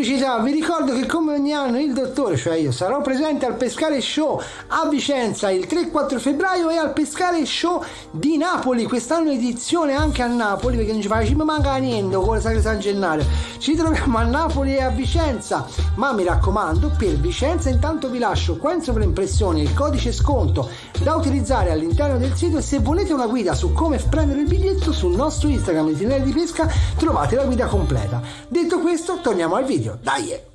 pubblicità, vi ricordo che come ogni anno il dottore, cioè io, sarò presente al Pescare Show a Vicenza il 3-4 febbraio e al Pescare Show di Napoli, quest'anno edizione anche a Napoli perché non ci fa, ci manca niente con le Sacre San Gennaro. Ci troviamo a Napoli e a Vicenza, ma mi raccomando, per Vicenza intanto vi lascio qua in sovraimpressione il codice sconto da utilizzare all'interno del sito e se volete una guida su come prendere il biglietto sul nostro Instagram Itinerari di Pesca trovate la guida completa. Detto questo, torniamo al video. Dai!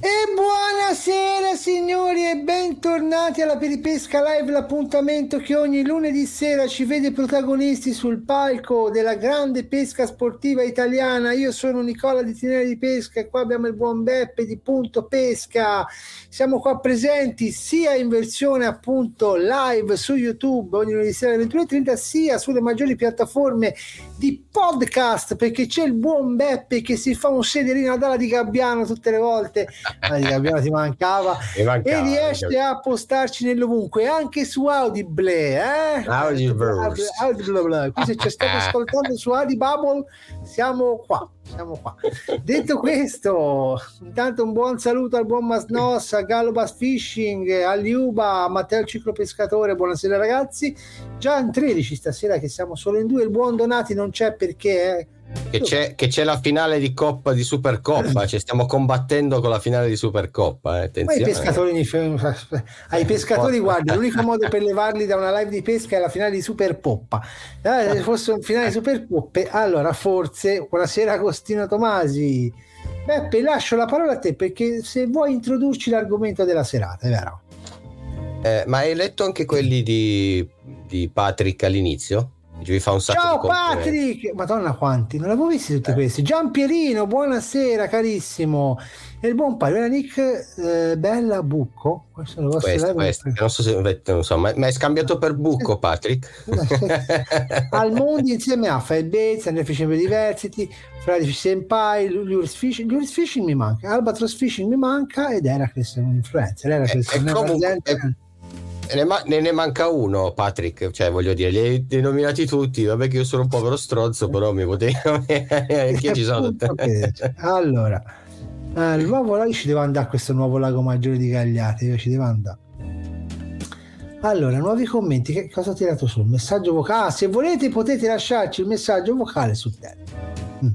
E buonasera signori e bentornati alla Peripesca Live, l'appuntamento che ogni lunedì sera ci vede protagonisti sul palco della grande pesca sportiva italiana. Io sono Nicola di Tinere di Pesca e qua abbiamo il buon Beppe di Punto Pesca. Siamo qua presenti sia in versione appunto live su YouTube ogni lunedì sera alle 21.30 sia sulle maggiori piattaforme di podcast perché c'è il buon Beppe che si fa un sederino ad ala di Gabbiano tutte le volte di Gabbiano ti mancava, mancava e riesce a postarci nell'ovunque anche su Audible eh? Audible, Audible. qui se ci state ascoltando su Audible siamo qua siamo qua. Detto questo, intanto un buon saluto al buon Masnos, a Gallo Bass Fishing, a Liuba, a Matteo Ciclo Pescatore. Buonasera ragazzi. Già in 13 stasera che siamo solo in due. Il buon Donati non c'è perché... Eh, che c'è, che c'è, la finale di Coppa di Supercoppa, ci stiamo combattendo con la finale di Supercoppa. Eh. Ma i pescatori, ai pescatori, guarda, l'unico modo per levarli da una live di pesca è la finale di Superpoppa. Eh, se fosse un finale di Superpoppe, allora forse buonasera Agostino Tomasi. Beppe, lascio la parola a te perché se vuoi introdurci l'argomento della serata, è vero? Eh, ma hai letto anche quelli di, di Patrick all'inizio? Vi fa un sacco Ciao Patrick! Madonna quanti, non l'avevo visti tutti eh. questi. Gian Pierino, buonasera carissimo. E il buon padre Nick eh, Bella Bucco. Questo, questo, questo. Non so se non so, ma, ma è scambiato per Bucco Patrick. Al mondo insieme a File Bates, Fishing Diversity, Friday Senpai, Lures Fishing, Lures Fishing mi manca, Albatros Fishing mi manca ed Heracles è un influencer. Heracles è, è, comunque, è, ne, ma- ne, ne, manca uno, Patrick. Cioè, voglio dire, li hai denominati tutti. Vabbè, che io sono un povero stronzo, però mi potevi. Anche ci sono. allora, eh, il nuovo lago ci devo andare a questo nuovo lago maggiore di Gagliate. Io ci devo andare. Allora, nuovi commenti. Che cosa ho tirato sul messaggio vocale? Ah, se volete, potete lasciarci il messaggio vocale sul telefono. Mm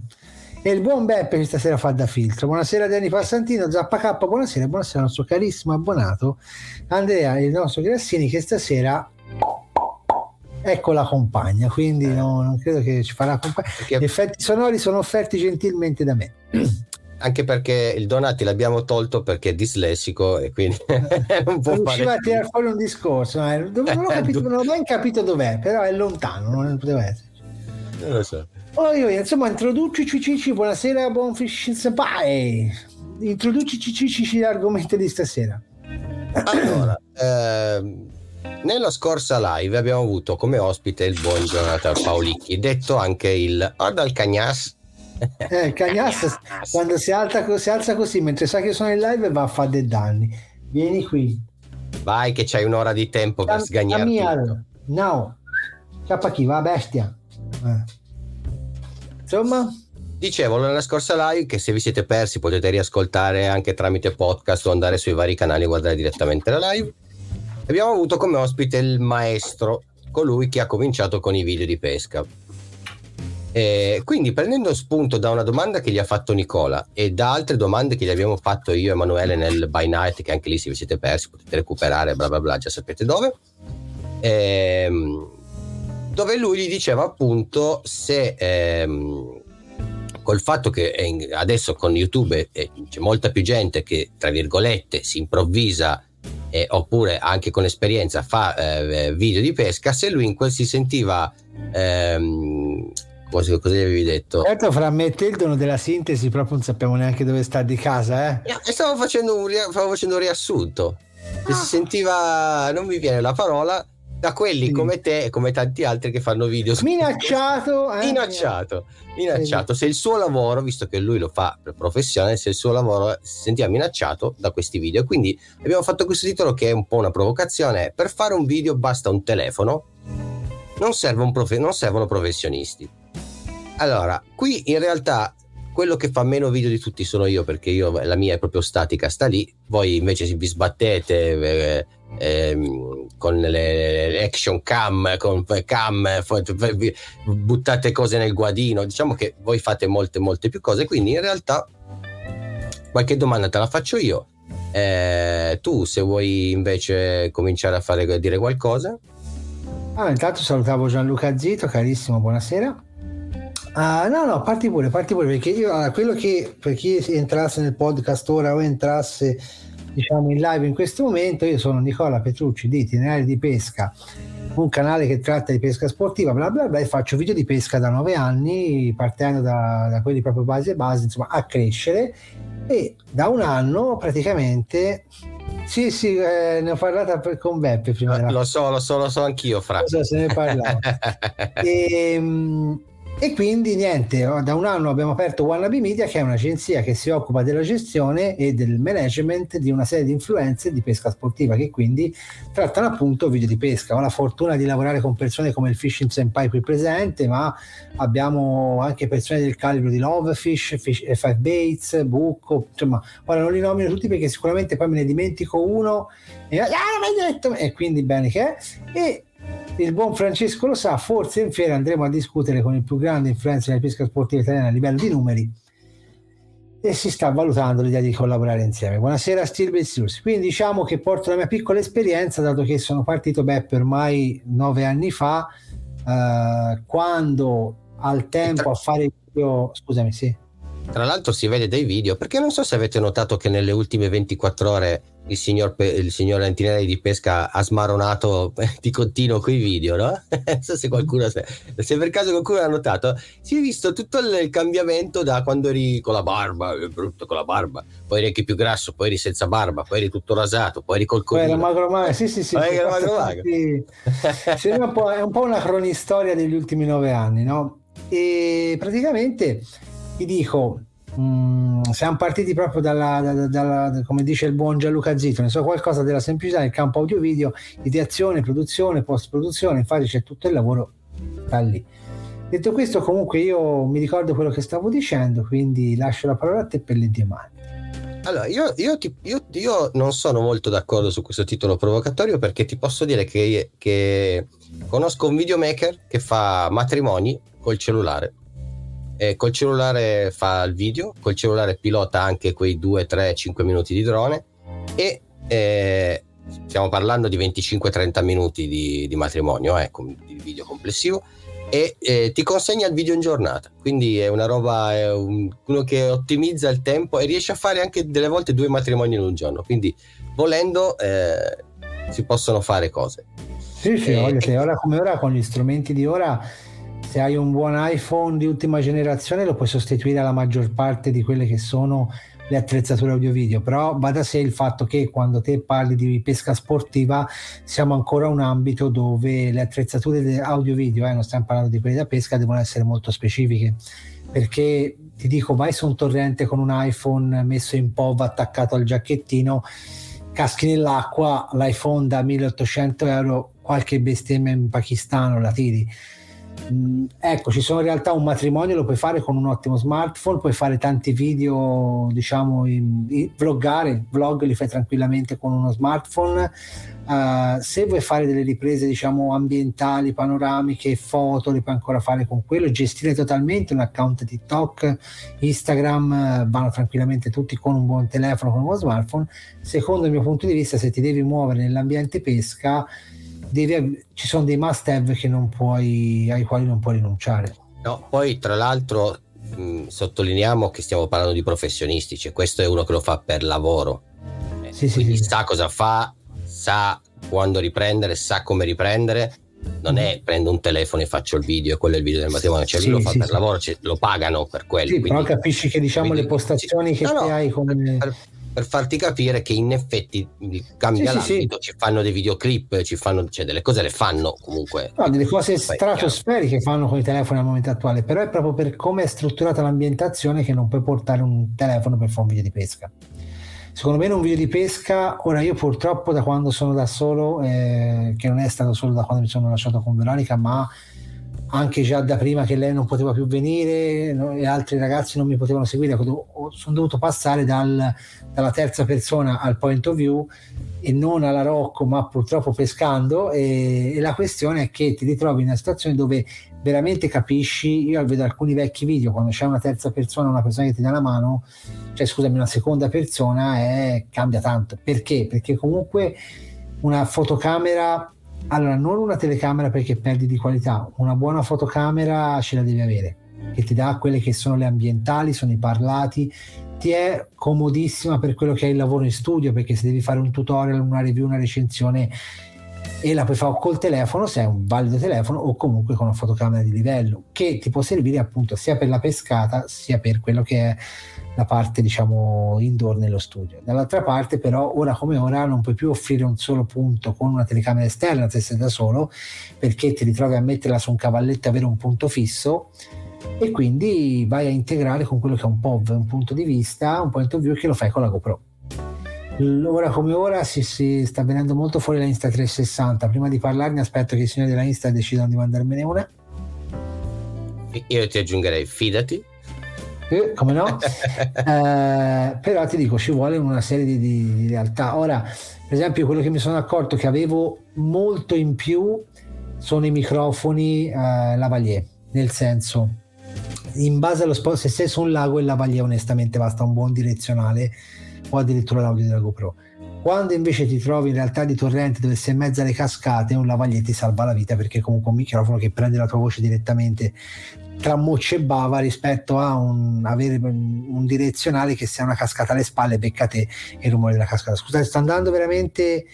e il buon Beppe che stasera fa da filtro. Buonasera Danny Passantino, Zappa K, buonasera, buonasera al nostro carissimo abbonato Andrea, il nostro Grassini che stasera ecco la compagna, quindi eh. no, non credo che ci farà compagnia. Perché... Gli effetti sonori sono offerti gentilmente da me. Anche perché il Donati l'abbiamo tolto perché è dislessico e quindi non può non riusciva a tirare fuori un discorso. Eh. Non, ho capito, non ho ben capito dov'è, però è lontano, non poteva essere. Non lo so. Oh, io, insomma, introduci Cicici, buonasera, buon fishing senpai. Introduci Cicici l'argomento di stasera. Allora, ehm, nella scorsa live abbiamo avuto come ospite il buon Jonathan Paolicchi, detto anche il Odal Cagnas. Eh, Cagnas, quando si, alza, si alza così mentre sa che sono in live va a fare dei danni. Vieni qui. Vai che c'hai un'ora di tempo per sgagnare. No. Cappa chi va bestia. Eh. Insomma, Dicevo nella scorsa live che se vi siete persi potete riascoltare anche tramite podcast o andare sui vari canali e guardare direttamente la live. Abbiamo avuto come ospite il maestro, colui che ha cominciato con i video di pesca. E quindi prendendo spunto da una domanda che gli ha fatto Nicola e da altre domande che gli abbiamo fatto io e Emanuele nel By Night, che anche lì se vi siete persi potete recuperare, bla bla bla, già sapete dove. Ehm, dove lui gli diceva appunto se ehm, col fatto che adesso con YouTube c'è molta più gente che tra virgolette si improvvisa eh, oppure anche con esperienza fa eh, video di pesca se lui in quel si sentiva ehm, cosa, cosa gli avevi detto? Certo, fra me e te il dono della sintesi proprio non sappiamo neanche dove sta di casa eh? stavo facendo un, stavo facendo un riassunto ah. si sentiva non mi viene la parola da quelli sì. come te e come tanti altri che fanno video minacciato eh? minacciato minacciato. Se il suo lavoro visto che lui lo fa per professione se il suo lavoro si sentiva minacciato da questi video. Quindi abbiamo fatto questo titolo che è un po' una provocazione. Per fare un video basta un telefono. Non, serve un profe- non servono professionisti. Allora qui in realtà quello che fa meno video di tutti sono io perché io, la mia è proprio statica, sta lì, voi invece vi sbattete eh, eh, con le, action cam, con cam, buttate cose nel guadino, diciamo che voi fate molte molte più cose, quindi in realtà qualche domanda te la faccio io. Eh, tu se vuoi invece cominciare a fare dire qualcosa Ah, intanto salutavo Gianluca Zito, carissimo, buonasera. Uh, no, no, parti pure, parti pure, perché io, allora, quello che per chi entrasse nel podcast ora o entrasse diciamo in live in questo momento, io sono Nicola Petrucci di Itinerari di Pesca, un canale che tratta di pesca sportiva, bla bla bla, e faccio video di pesca da nove anni, partendo da, da quelli proprio base e base, insomma, a crescere e da un anno praticamente sì, sì, eh, ne ho parlato con Beppe prima. Lo, lo so, lo so, lo so anch'io, Fra. Lo so, se ne parlava. e, ehm, e quindi niente, oh, da un anno abbiamo aperto Wannabe Media, che è un'agenzia che si occupa della gestione e del management di una serie di influenze di pesca sportiva, che quindi trattano appunto video di pesca. Ho la fortuna di lavorare con persone come il Fishing Senpai qui presente, ma abbiamo anche persone del calibro di Lovefish, Fish, Five Baits, Bucco, insomma, ora non li nomino tutti perché sicuramente poi me ne dimentico uno e, ah, detto, e quindi bene che è. E il buon Francesco lo sa, forse in fiera andremo a discutere con il più grande influencer della pesca sportiva italiana a livello di numeri e si sta valutando l'idea di collaborare insieme. Buonasera Steel Bestius. Quindi diciamo che porto la mia piccola esperienza, dato che sono partito Beppe ormai nove anni fa, eh, quando al tempo a fare video, scusami, sì. Tra l'altro si vede dai video, perché non so se avete notato che nelle ultime 24 ore il signor, il signor Antinelli di Pesca ha smaronato di continuo quei video, no? non so se qualcuno, se per caso qualcuno l'ha notato, si è visto tutto il cambiamento da quando eri con la barba, è brutto con la barba, poi eri anche più grasso, poi eri senza barba, poi eri tutto rasato, poi eri col collo. Poi era magro magro, sì sì sì. Poi era magro magro. Sì, è, un è un po' una cronistoria degli ultimi nove anni, no? E praticamente ti dico, Mm, siamo partiti proprio dalla, dalla, dalla, come dice il buon Gianluca Zito, ne so qualcosa della semplicità nel campo audio-video, ideazione, produzione, post-produzione, infatti c'è tutto il lavoro da lì. Detto questo, comunque io mi ricordo quello che stavo dicendo, quindi lascio la parola a te per le diamanti. Allora, io, io, ti, io, io, non sono molto d'accordo su questo titolo provocatorio perché ti posso dire che, che conosco un videomaker che fa matrimoni col cellulare eh, col cellulare fa il video, col cellulare pilota anche quei 2, 3, 5 minuti di drone e eh, stiamo parlando di 25-30 minuti di, di matrimonio, eh, di video complessivo e eh, ti consegna il video in giornata. Quindi è una roba è un, uno che ottimizza il tempo e riesce a fare anche delle volte due matrimoni in un giorno. Quindi volendo eh, si possono fare cose. Sì sì e, ora come ora con gli strumenti di ora se hai un buon iPhone di ultima generazione lo puoi sostituire alla maggior parte di quelle che sono le attrezzature audio-video, però va da sé il fatto che quando te parli di pesca sportiva siamo ancora un ambito dove le attrezzature audio-video, eh, non stiamo parlando di quelle da pesca, devono essere molto specifiche, perché ti dico vai su un torrente con un iPhone messo in POV attaccato al giacchettino, caschi nell'acqua, l'iPhone da 1800 euro, qualche bestemmia in pakistano la tiri Mm, ecco, ci sono in realtà un matrimonio, lo puoi fare con un ottimo smartphone, puoi fare tanti video, diciamo, in, in vloggare, vlog li fai tranquillamente con uno smartphone. Uh, se vuoi fare delle riprese, diciamo, ambientali, panoramiche, foto, le puoi ancora fare con quello, gestire totalmente un account TikTok, Instagram, uh, vanno tranquillamente tutti con un buon telefono, con uno smartphone. Secondo il mio punto di vista, se ti devi muovere nell'ambiente pesca, devi, ci sono dei must have puoi, ai quali non puoi rinunciare. No, poi tra l'altro mh, sottolineiamo che stiamo parlando di professionisti, cioè questo è uno che lo fa per lavoro, eh, sì, quindi sì, sa sì. cosa fa, sa quando riprendere, sa come riprendere. Non è prendo un telefono e faccio il video, quello è il video del matrimonio, cioè lui lo fa per lavoro, cioè, lo pagano per quello. Sì, quindi, però capisci che diciamo quindi, le postazioni che no, no, hai come... Per, per farti capire che in effetti cambia sì, l'ambito, sì, sì. ci fanno dei videoclip, ci fanno cioè delle cose le fanno comunque. No, delle cose stratosferiche fanno con i telefoni al momento attuale, però è proprio per come è strutturata l'ambientazione che non puoi portare un telefono per fare un video di pesca. Secondo me un video di pesca, ora io purtroppo da quando sono da solo, eh, che non è stato solo da quando mi sono lasciato con Veronica, ma anche già da prima che lei non poteva più venire no, e altri ragazzi non mi potevano seguire, sono dovuto passare dal, dalla terza persona al point of view e non alla Rocco, ma purtroppo pescando. E, e, la questione è che ti ritrovi in una situazione dove veramente capisci. Io vedo alcuni vecchi video quando c'è una terza persona, una persona che ti dà la mano, cioè scusami, una seconda persona, è, cambia tanto. Perché? Perché comunque una fotocamera allora, non una telecamera perché perdi di qualità, una buona fotocamera ce la devi avere, che ti dà quelle che sono le ambientali, sono i parlati, ti è comodissima per quello che è il lavoro in studio, perché se devi fare un tutorial, una review, una recensione e la puoi fare col telefono se è un valido telefono o comunque con una fotocamera di livello che ti può servire appunto sia per la pescata sia per quello che è la parte diciamo indoor nello studio. Dall'altra parte però ora come ora non puoi più offrire un solo punto con una telecamera esterna se sei da solo perché ti ritrovi a metterla su un cavalletto e avere un punto fisso e quindi vai a integrare con quello che è un POV, un punto di vista, un point of view che lo fai con la GoPro. Ora come ora si, si sta venendo molto fuori la Insta 360. Prima di parlarne aspetto che i signori della Insta decidano di mandarmene una. Io ti aggiungerei fidati eh, come no? eh, però ti dico, ci vuole una serie di, di, di, realtà. Ora, per esempio, quello che mi sono accorto che avevo molto in più sono i microfoni eh, lavalier, nel senso, in base allo spot, se sei su un lago il lavalier onestamente basta un buon direzionale o addirittura l'audio della GoPro. Quando invece ti trovi in realtà di torrente dove sei in mezzo alle cascate, un lavalier ti salva la vita perché comunque un microfono che prende la tua voce direttamente tra mocce e bava rispetto a un, avere un direzionale che sia una cascata alle spalle, becca te il rumore della cascata. Scusate, sto andando veramente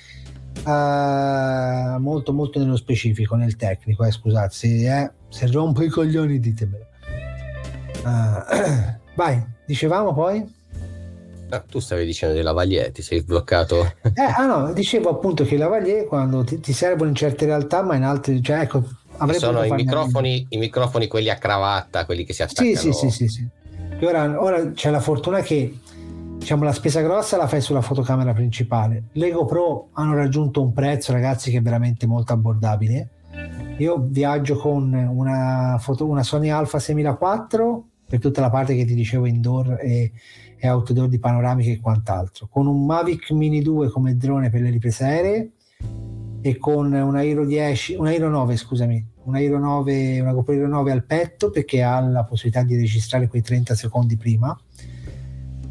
uh, molto molto nello specifico, nel tecnico, eh, scusate, se, eh, se rompo i coglioni ditemelo. Uh, vai, dicevamo poi? Ah, tu stavi dicendo dei lavalier, ti sei bloccato. Eh, ah no, dicevo appunto che i lavalier quando ti, ti servono in certe realtà, ma in altre, cioè ecco, sono i microfoni, i microfoni, quelli a cravatta, quelli che si attaccano. Sì, sì, sì, sì, sì. Ora, ora c'è la fortuna che diciamo, la spesa grossa la fai sulla fotocamera principale. Le GoPro hanno raggiunto un prezzo, ragazzi, che è veramente molto abbordabile. Io viaggio con una, foto, una Sony Alpha 6004 per tutta la parte che ti dicevo indoor e, e outdoor di panoramiche e quant'altro, con un Mavic Mini 2 come drone per le riprese aeree e con un Aero 10, un Aero 9, scusami, un Aero 9, una GoPro Aero 9 al petto perché ha la possibilità di registrare quei 30 secondi prima.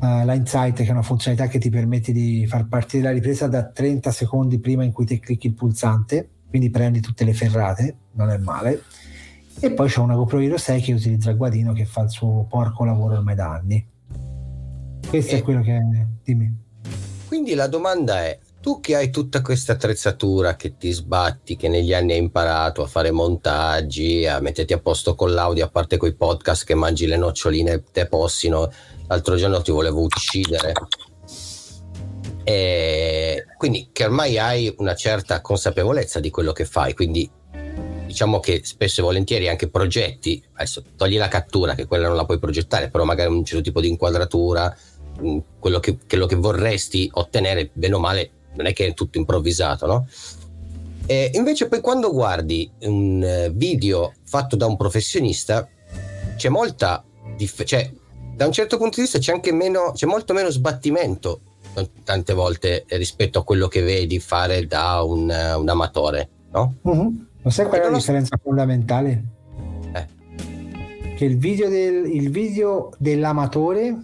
Uh, la Insight che è una funzionalità che ti permette di far partire la ripresa da 30 secondi prima in cui te clicchi il pulsante, quindi prendi tutte le ferrate, non è male. E poi c'è una GoPro Hero 6 che utilizza il guadino che fa il suo porco lavoro ormai da anni. Questo e... è quello che... Dimmi. Quindi la domanda è, tu che hai tutta questa attrezzatura che ti sbatti, che negli anni hai imparato a fare montaggi, a metterti a posto con l'audio, a parte quei podcast che mangi le noccioline te possino, l'altro giorno ti volevo uccidere. E quindi che ormai hai una certa consapevolezza di quello che fai, quindi diciamo che spesso e volentieri anche progetti, adesso togli la cattura che quella non la puoi progettare, però magari un certo tipo di inquadratura, quello che, quello che vorresti ottenere, bene o male, non è che è tutto improvvisato, no? E invece poi quando guardi un eh, video fatto da un professionista c'è molta dif- cioè da un certo punto di vista c'è anche meno c'è molto meno sbattimento tante volte rispetto a quello che vedi fare da un, un amatore, no? Uh-huh. Ma sai qual è la differenza lo... fondamentale? Eh. Che il video, del, il video dell'amatore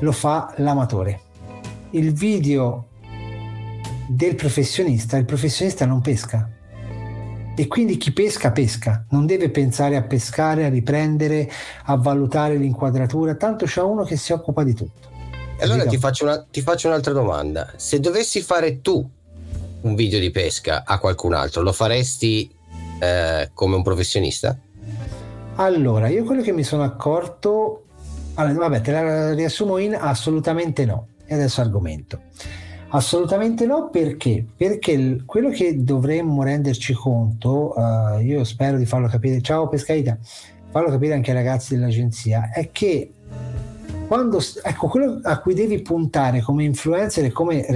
lo fa l'amatore il video del professionista, il professionista non pesca. E quindi chi pesca, pesca, non deve pensare a pescare, a riprendere, a valutare l'inquadratura, tanto c'è uno che si occupa di tutto. E allora ti faccio, una, ti faccio un'altra domanda. Se dovessi fare tu un video di pesca a qualcun altro, lo faresti eh, come un professionista? Allora, io quello che mi sono accorto, allora, vabbè, te la riassumo in assolutamente no. E adesso argomento. Assolutamente no, perché? Perché quello che dovremmo renderci conto, uh, io spero di farlo capire, ciao Pescaita, farlo capire anche ai ragazzi dell'agenzia, è che quando, ecco, quello a cui devi puntare come influencer e come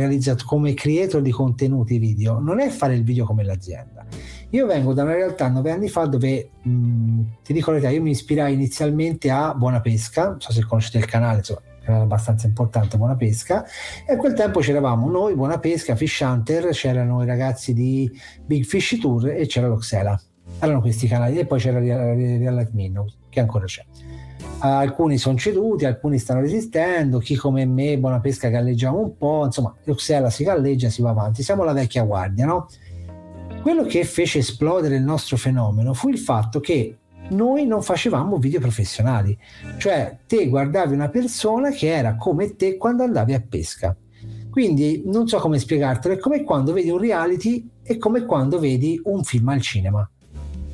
come creator di contenuti video, non è fare il video come l'azienda. Io vengo da una realtà nove anni fa dove mh, ti dico la verità, io mi ispirai inizialmente a Buona Pesca, non so se conoscete il canale, insomma, era abbastanza importante Buona Pesca e a quel tempo c'eravamo noi, Buona Pesca, Fish Hunter, c'erano i ragazzi di Big Fish Tour e c'era l'Oxela. Erano questi canali e poi c'era Real Light Minnow che ancora c'è. Alcuni sono ceduti, alcuni stanno resistendo, chi come me, Buona Pesca galleggiamo un po', insomma, l'Oxela si galleggia, si va avanti, siamo la vecchia guardia, no? Quello che fece esplodere il nostro fenomeno fu il fatto che noi non facevamo video professionali, cioè te guardavi una persona che era come te quando andavi a pesca. Quindi non so come spiegartelo, è come quando vedi un reality e come quando vedi un film al cinema.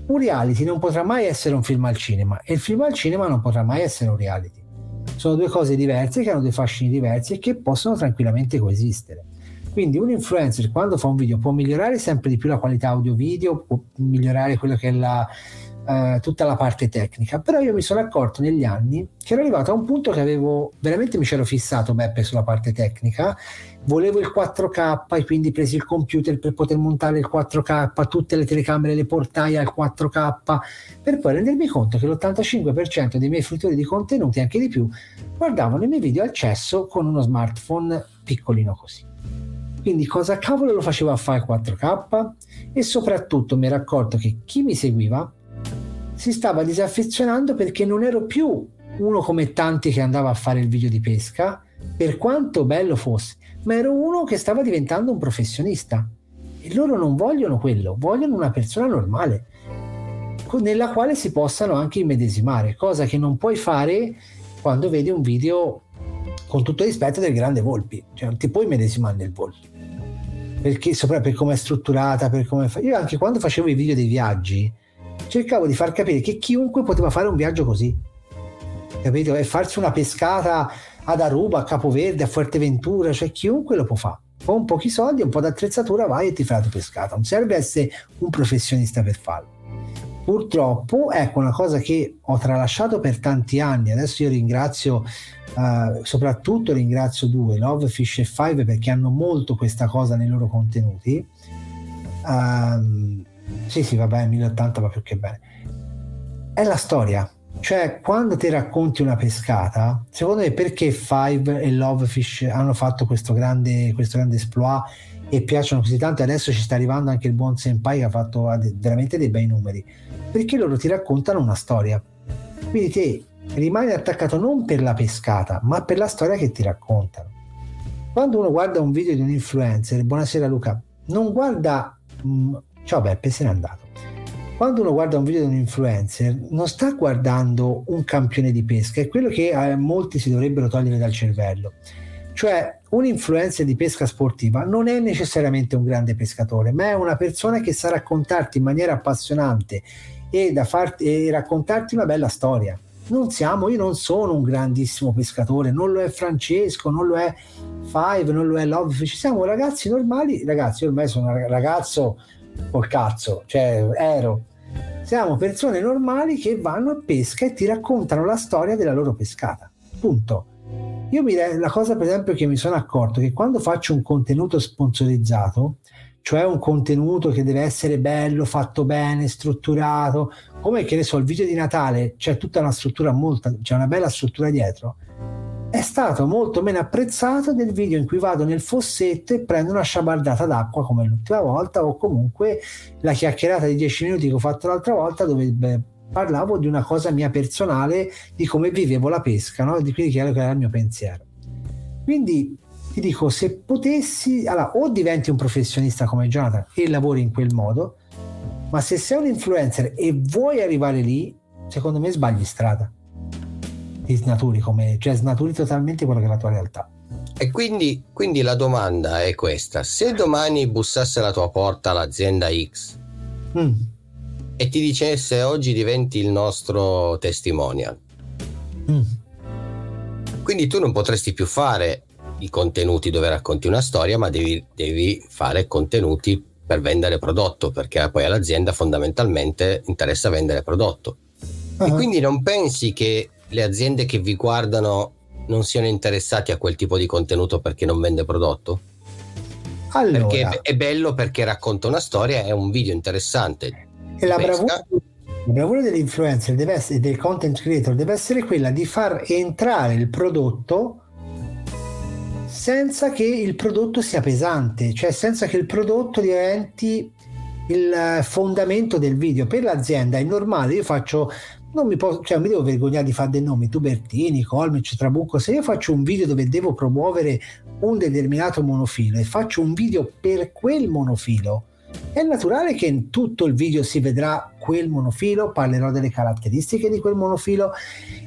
Un reality non potrà mai essere un film al cinema e il film al cinema non potrà mai essere un reality. Sono due cose diverse che hanno dei fascini diversi e che possono tranquillamente coesistere. Quindi un influencer quando fa un video può migliorare sempre di più la qualità audio-video, può migliorare quello che è la, uh, tutta la parte tecnica, però io mi sono accorto negli anni che ero arrivato a un punto che avevo veramente mi c'ero fissato Beppe sulla parte tecnica, volevo il 4K e quindi presi il computer per poter montare il 4K, tutte le telecamere le portai al 4K, per poi rendermi conto che l'85% dei miei fruitori di contenuti, anche di più, guardavano i miei video al cesso con uno smartphone piccolino così. Quindi cosa cavolo lo facevo a fare 4K? E soprattutto mi ero accorto che chi mi seguiva si stava disaffezionando perché non ero più uno come tanti che andava a fare il video di pesca, per quanto bello fosse, ma ero uno che stava diventando un professionista. E loro non vogliono quello, vogliono una persona normale, nella quale si possano anche immedesimare, cosa che non puoi fare quando vedi un video con tutto rispetto del grande Volpi, cioè non ti puoi immedesimare nel Volpi perché sopra per come è strutturata, per come fa... Io anche quando facevo i video dei viaggi cercavo di far capire che chiunque poteva fare un viaggio così. Capito? E farsi una pescata ad Aruba, a Capoverde, a Fuerteventura, cioè chiunque lo può fare. Con pochi soldi, un po' d'attrezzatura vai e ti fai la tua pescata. Non serve essere un professionista per farlo. Purtroppo, ecco una cosa che ho tralasciato per tanti anni. Adesso io ringrazio Uh, soprattutto ringrazio due, Love, Fish e Five, perché hanno molto questa cosa nei loro contenuti. Uh, sì, sì, vabbè, 1080 va più che bene. È la storia. Cioè, quando ti racconti una pescata, secondo me perché Five e Love Fish hanno fatto questo grande, questo grande exploit e piacciono così tanto, adesso ci sta arrivando anche il buon Senpai che ha fatto veramente dei bei numeri, perché loro ti raccontano una storia. Quindi te rimani attaccato non per la pescata, ma per la storia che ti raccontano. Quando uno guarda un video di un influencer, buonasera Luca, non guarda... Mh, mm, ciao Beppe, se n'è andato. Quando uno guarda un video di un influencer, non sta guardando un campione di pesca, è quello che eh, molti si dovrebbero togliere dal cervello. Cioè, un influencer di pesca sportiva non è necessariamente un grande pescatore, ma è una persona che sa raccontarti in maniera appassionante e, farti, e raccontarti una bella storia non siamo, io non sono un grandissimo pescatore, non lo è Francesco, non lo è Five, non lo è Love, ci siamo ragazzi normali, ragazzi, ormai sono un ragazzo col cazzo, cioè ero. Siamo persone normali che vanno a pesca e ti raccontano la storia della loro pescata. Punto. Io mi, la cosa per esempio che mi sono accorto è che quando faccio un contenuto sponsorizzato, cioè un contenuto che deve essere bello, fatto bene, strutturato, come che ne so, il video di Natale c'è tutta una struttura molto, c'è una bella struttura dietro, è stato molto meno apprezzato del video in cui vado nel fossetto e prendo una sciabardata d'acqua come l'ultima volta o comunque la chiacchierata di 10 minuti che ho fatto l'altra volta dove beh, parlavo di una cosa mia personale di come vivevo la pesca, no? di quindi che era il mio pensiero. Quindi ti dico, se potessi, allora, o diventi un professionista come Jonathan e lavori in quel modo, ma se sei un influencer e vuoi arrivare lì, secondo me sbagli strada. Ti snaturi come, cioè snaturi totalmente quello che è la tua realtà. E quindi, quindi la domanda è questa: se domani bussasse alla tua porta l'azienda X mm. e ti dicesse oggi diventi il nostro testimonial, mm. quindi tu non potresti più fare i contenuti dove racconti una storia, ma devi, devi fare contenuti per vendere prodotto, perché poi all'azienda fondamentalmente interessa vendere prodotto. Uh-huh. E quindi non pensi che le aziende che vi guardano non siano interessati a quel tipo di contenuto perché non vende prodotto? Allora, perché è bello perché racconta una storia, è un video interessante. E la bravura, la bravura dell'influencer deve essere, del content creator deve essere quella di far entrare il prodotto senza che il prodotto sia pesante, cioè senza che il prodotto diventi il fondamento del video. Per l'azienda è normale, io faccio non mi, posso, cioè, mi devo vergognare di fare dei nomi, Tubertini, Colmic, Trabucco, se io faccio un video dove devo promuovere un determinato monofilo e faccio un video per quel monofilo, è naturale che in tutto il video si vedrà quel monofilo, parlerò delle caratteristiche di quel monofilo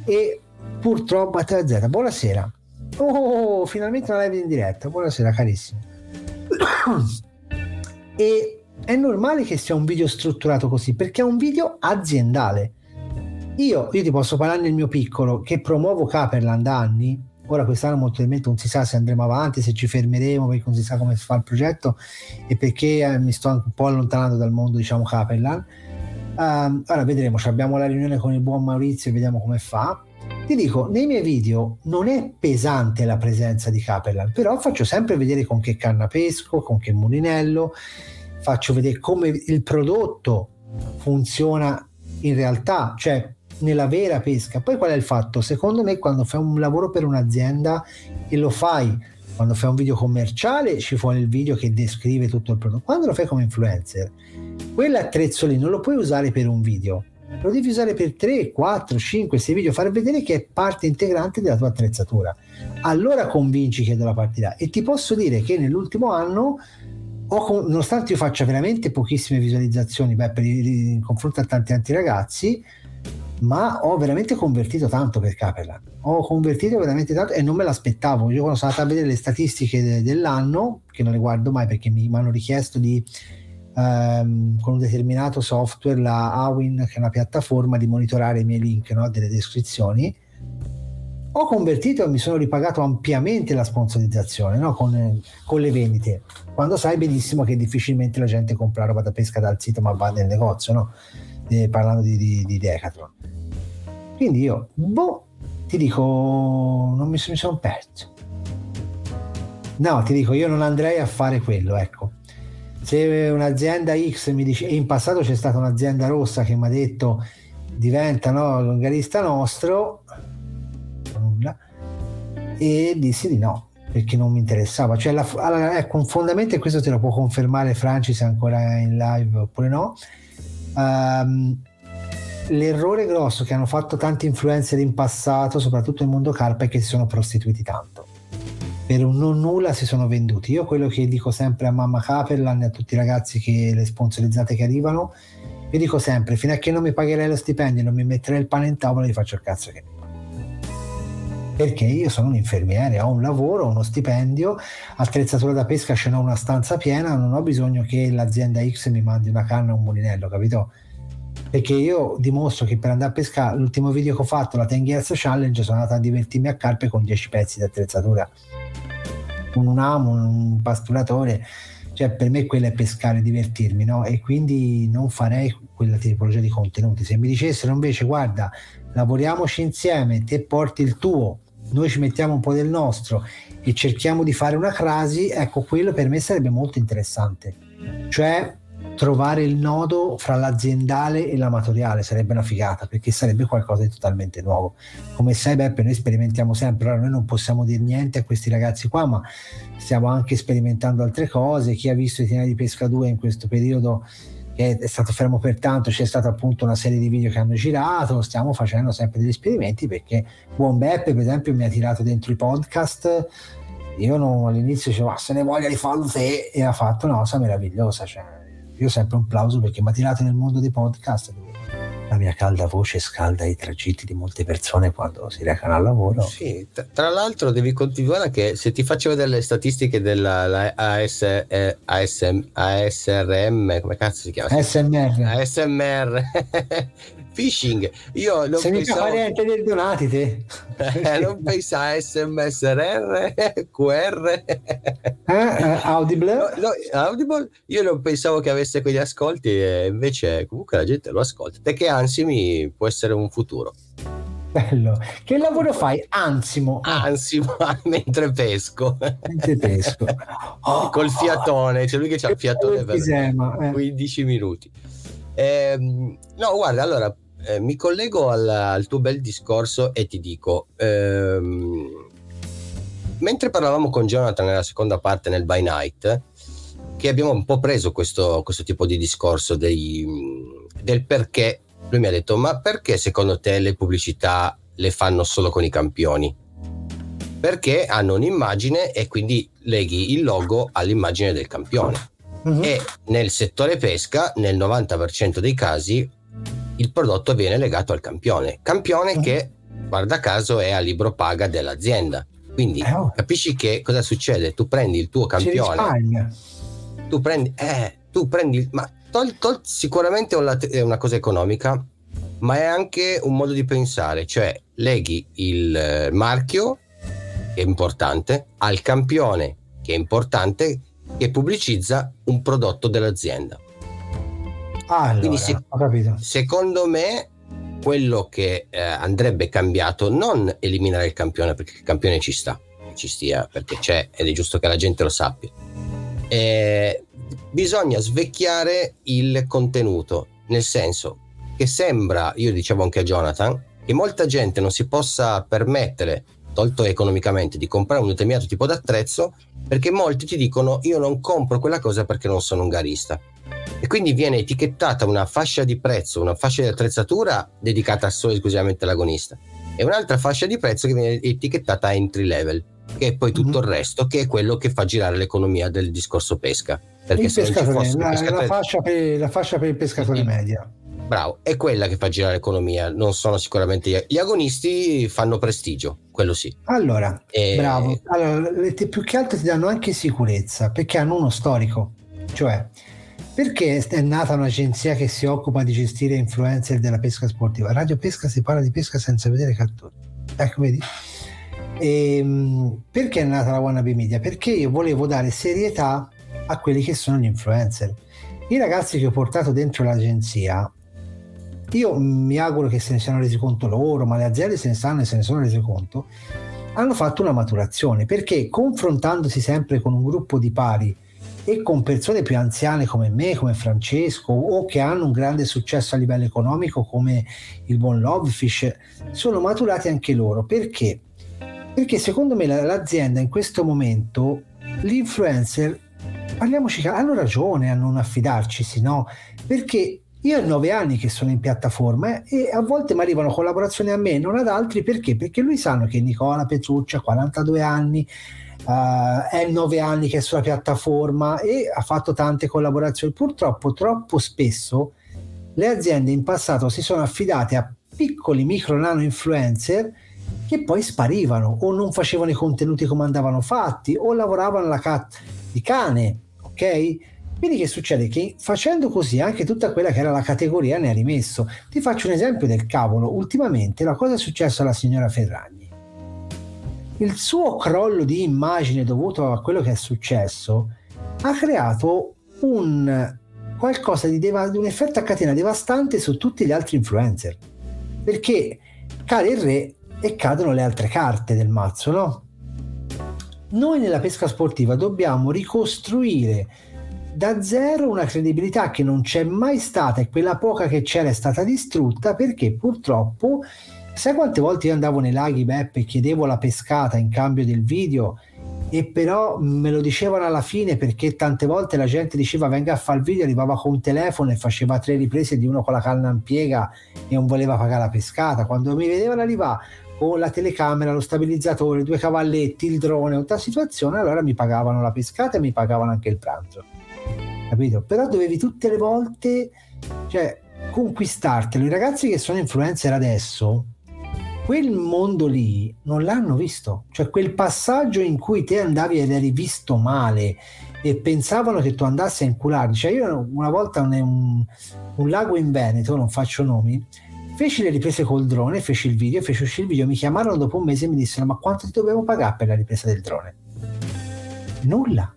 e purtroppo a Z, buonasera. Oh, finalmente una live in diretta, buonasera carissimo. e è normale che sia un video strutturato così perché è un video aziendale io, io, ti posso parlare nel mio piccolo che promuovo Caperland da anni. Ora quest'anno molto probabilmente non si sa se andremo avanti, se ci fermeremo perché non si sa come si fa il progetto e perché eh, mi sto un po' allontanando dal mondo diciamo Caperland. Um, ora vedremo, abbiamo la riunione con il buon Maurizio e vediamo come fa. Ti dico, nei miei video non è pesante la presenza di Caperland, però faccio sempre vedere con che canna pesco, con che mulinello, faccio vedere come il prodotto funziona in realtà, cioè nella vera pesca. Poi qual è il fatto? Secondo me quando fai un lavoro per un'azienda e lo fai, quando fai un video commerciale ci vuole il video che descrive tutto il prodotto. Quando lo fai come influencer, quell'attrezzo lì non lo puoi usare per un video, lo devi usare per 3, 4, 5, 6 video, far vedere che è parte integrante della tua attrezzatura. Allora convinci che è della partita. E ti posso dire che nell'ultimo anno ho, nonostante io faccia veramente pochissime visualizzazioni beh, per, in confronto a tanti altri ragazzi, ma ho veramente convertito tanto per Capelan. Ho convertito veramente tanto e non me l'aspettavo. Io quando sono andato a vedere le statistiche de- dell'anno, che non le guardo mai perché mi hanno richiesto di Um, con un determinato software, la Awin, che è una piattaforma di monitorare i miei link no, delle descrizioni. Ho convertito e mi sono ripagato ampiamente la sponsorizzazione no, con, con, le vendite, quando sai benissimo che difficilmente la gente compra roba da pesca dal sito ma va nel negozio, no? eh, parlando di, di, di Decathlon. Quindi io, boh, ti dico, non mi, mi sono perso. No, ti dico, io non andrei a fare quello, ecco. Se un'azienda X mi dice, e in passato c'è stata un'azienda rossa che mi ha detto diventa no, l'ungarista nostro, e dissi di no, perché non mi interessava. Cioè, la, allora, ecco, fondamentalmente questo te lo può confermare Francis ancora in live oppure no. Um, l'errore grosso che hanno fatto tanti influencer in passato, soprattutto nel mondo carpa, è che si sono prostituiti tanto. Per un non nulla si sono venduti. Io quello che dico sempre a mamma Caperlan e a tutti i ragazzi che le sponsorizzate che arrivano, io dico sempre, fino a che non mi pagherai lo stipendio non mi metterai il pane in tavola, gli faccio il cazzo che perché io sono un infermiere, ho un lavoro, ho uno stipendio, attrezzatura da pesca, ce n'ho una stanza piena, non ho bisogno che l'azienda X mi mandi una canna o un mulinello, capito? Perché io dimostro che per andare a pescare l'ultimo video che ho fatto la 10 Years Challenge sono andato a divertirmi a carpe con 10 pezzi di attrezzatura. Con un amo, un pasturatore cioè per me quello è pescare divertirmi no? e quindi non farei quella tipologia di contenuti. Se mi dicessero invece guarda lavoriamoci insieme te porti il tuo noi ci mettiamo un po' del nostro e cerchiamo di fare una crasi ecco quello per me sarebbe molto interessante. Cioè trovare il nodo fra l'aziendale e l'amatoriale sarebbe una figata perché sarebbe qualcosa di totalmente nuovo. Come sai Beppe, noi sperimentiamo sempre, allora noi non possiamo dire niente a questi ragazzi qua, ma stiamo anche sperimentando altre cose. Chi ha visto i tinari di pesca 2 in questo periodo che è stato fermo per tanto, c'è stata appunto una serie di video che hanno girato, stiamo facendo sempre degli esperimenti perché Buon Beppe per esempio mi ha tirato dentro i podcast io non, all'inizio dicevo ah, se ne voglia di farlo te e ha fatto una cosa meravigliosa cioè, io sempre un plauso perché tirato nel mondo dei podcast la mia calda voce scalda i tragitti di molte persone quando si recano al lavoro. Sì, tra l'altro devi continuare che se ti faccio vedere le statistiche della AS, eh, ASM, ASRM, come cazzo si chiama? ASMR. ASMR. phishing. Io non Sei pensavo... mica parente del Donati te. Eh, non pensa a SMSRR, QR. Eh, eh, Audible. No, no, Audible. Io non pensavo che avesse quegli ascolti e invece comunque la gente lo ascolta. Te che ansi mi può essere un futuro. Bello. Che lavoro fai? Ansimo. Ansimo mentre pesco. Mentre pesco. Oh, Col fiatone, c'è lui che c'ha il fiatone per Sema, eh. 15 minuti. Eh, no, guarda, allora eh, mi collego al, al, tuo bel discorso e ti dico, ehm, mentre parlavamo con Jonathan nella seconda parte nel By Night, che abbiamo un po' preso questo, questo tipo di discorso dei, del perché, lui mi ha detto, ma perché secondo te le pubblicità le fanno solo con i campioni? Perché hanno un'immagine e quindi leghi il logo all'immagine del campione. Uh-huh. E nel settore pesca, nel 90% dei casi, il prodotto viene legato al campione. Campione uh-huh. che, guarda caso, è a libro paga dell'azienda. Quindi eh, oh. capisci che cosa succede? Tu prendi il tuo campione. Tu prendi, eh, tu prendi, ma tol, tol, sicuramente è una cosa economica, ma è anche un modo di pensare, cioè leghi il eh, marchio, che è importante, al campione, che è importante, che pubblicizza un prodotto dell'azienda. Allora, Quindi se, secondo me quello che eh, andrebbe cambiato non eliminare il campione perché il campione ci sta, ci stia perché c'è ed è giusto che la gente lo sappia. Eh, bisogna svecchiare il contenuto, nel senso che sembra, io dicevo anche a Jonathan, che molta gente non si possa permettere, tolto economicamente, di comprare un determinato tipo di attrezzo perché molti ti dicono io non compro quella cosa perché non sono un garista e quindi viene etichettata una fascia di prezzo, una fascia di attrezzatura dedicata solo e esclusivamente all'agonista e un'altra fascia di prezzo che viene etichettata entry level, che è poi tutto mm-hmm. il resto, che è quello che fa girare l'economia del discorso pesca. Perché se pescatore, la, pescatore... la, fascia per, la, fascia per, il pescatore sì. media. Bravo, è quella che fa girare l'economia, non sono sicuramente gli, agonisti, fanno prestigio, quello sì. Allora, e... bravo, allora, più che altro ti danno anche sicurezza, perché hanno uno storico, cioè perché è nata un'agenzia che si occupa di gestire influencer della pesca sportiva? Radio Pesca si parla di pesca senza vedere cattori. Ecco, vedi? E, ehm, perché è nata la Wannabe Media? Perché io volevo dare serietà a quelli che sono gli influencer. I ragazzi che ho portato dentro l'agenzia, io mi auguro che se ne siano resi conto loro, ma le aziende se ne stanno e se ne sono resi conto, hanno fatto una maturazione perché confrontandosi sempre con un gruppo di pari e con persone più anziane come me, come Francesco, o che hanno un grande successo a livello economico come il buon Lovefish, sono maturati anche loro. Perché? Perché secondo me l'azienda in questo momento, l'influencer, parliamoci, hanno ragione a non affidarci, no? Perché io ho nove anni che sono in piattaforma eh, e a volte mi arrivano collaborazioni a me, non ad altri, perché? Perché lui sanno che Nicola Petrucci ha 42 anni, Uh, è nove anni che è sulla piattaforma e ha fatto tante collaborazioni. Purtroppo, troppo spesso le aziende in passato si sono affidate a piccoli micro nano influencer che poi sparivano o non facevano i contenuti come andavano fatti o lavoravano alla cat di cane, ok? Quindi che succede? Che facendo così anche tutta quella che era la categoria ne ha rimesso. Ti faccio un esempio del cavolo. Ultimamente la cosa è successa alla signora Ferragni il suo crollo di immagine dovuto a quello che è successo ha creato un qualcosa di, deva- un effetto a catena devastante su tutti gli altri influencer perché cade il re e cadono le altre carte del mazzo no? noi nella pesca sportiva dobbiamo ricostruire da zero una credibilità che non c'è mai stata e quella poca che c'era è stata distrutta perché purtroppo Sai quante volte io andavo nei laghi Beppe e chiedevo la pescata in cambio del video e però me lo dicevano alla fine perché tante volte la gente diceva venga a fare il video, arrivava con un telefono e faceva tre riprese di uno con la canna in piega e non voleva pagare la pescata. Quando mi vedevano arrivare con la telecamera, lo stabilizzatore, due cavalletti, il drone, tutta situazione, allora mi pagavano la pescata e mi pagavano anche il pranzo. Capito? Però dovevi tutte le volte cioè, conquistartelo. I ragazzi che sono influencer adesso quel mondo lì non l'hanno visto, cioè quel passaggio in cui te andavi ed eri visto male e pensavano che tu andassi a incularli. Cioè io una volta un, un, lago in Veneto, non faccio nomi, feci le riprese col drone, feci il video, feci uscire il video, mi chiamarono dopo un mese e mi dissero ma quanto ti dovevo pagare per la ripresa del drone? Nulla.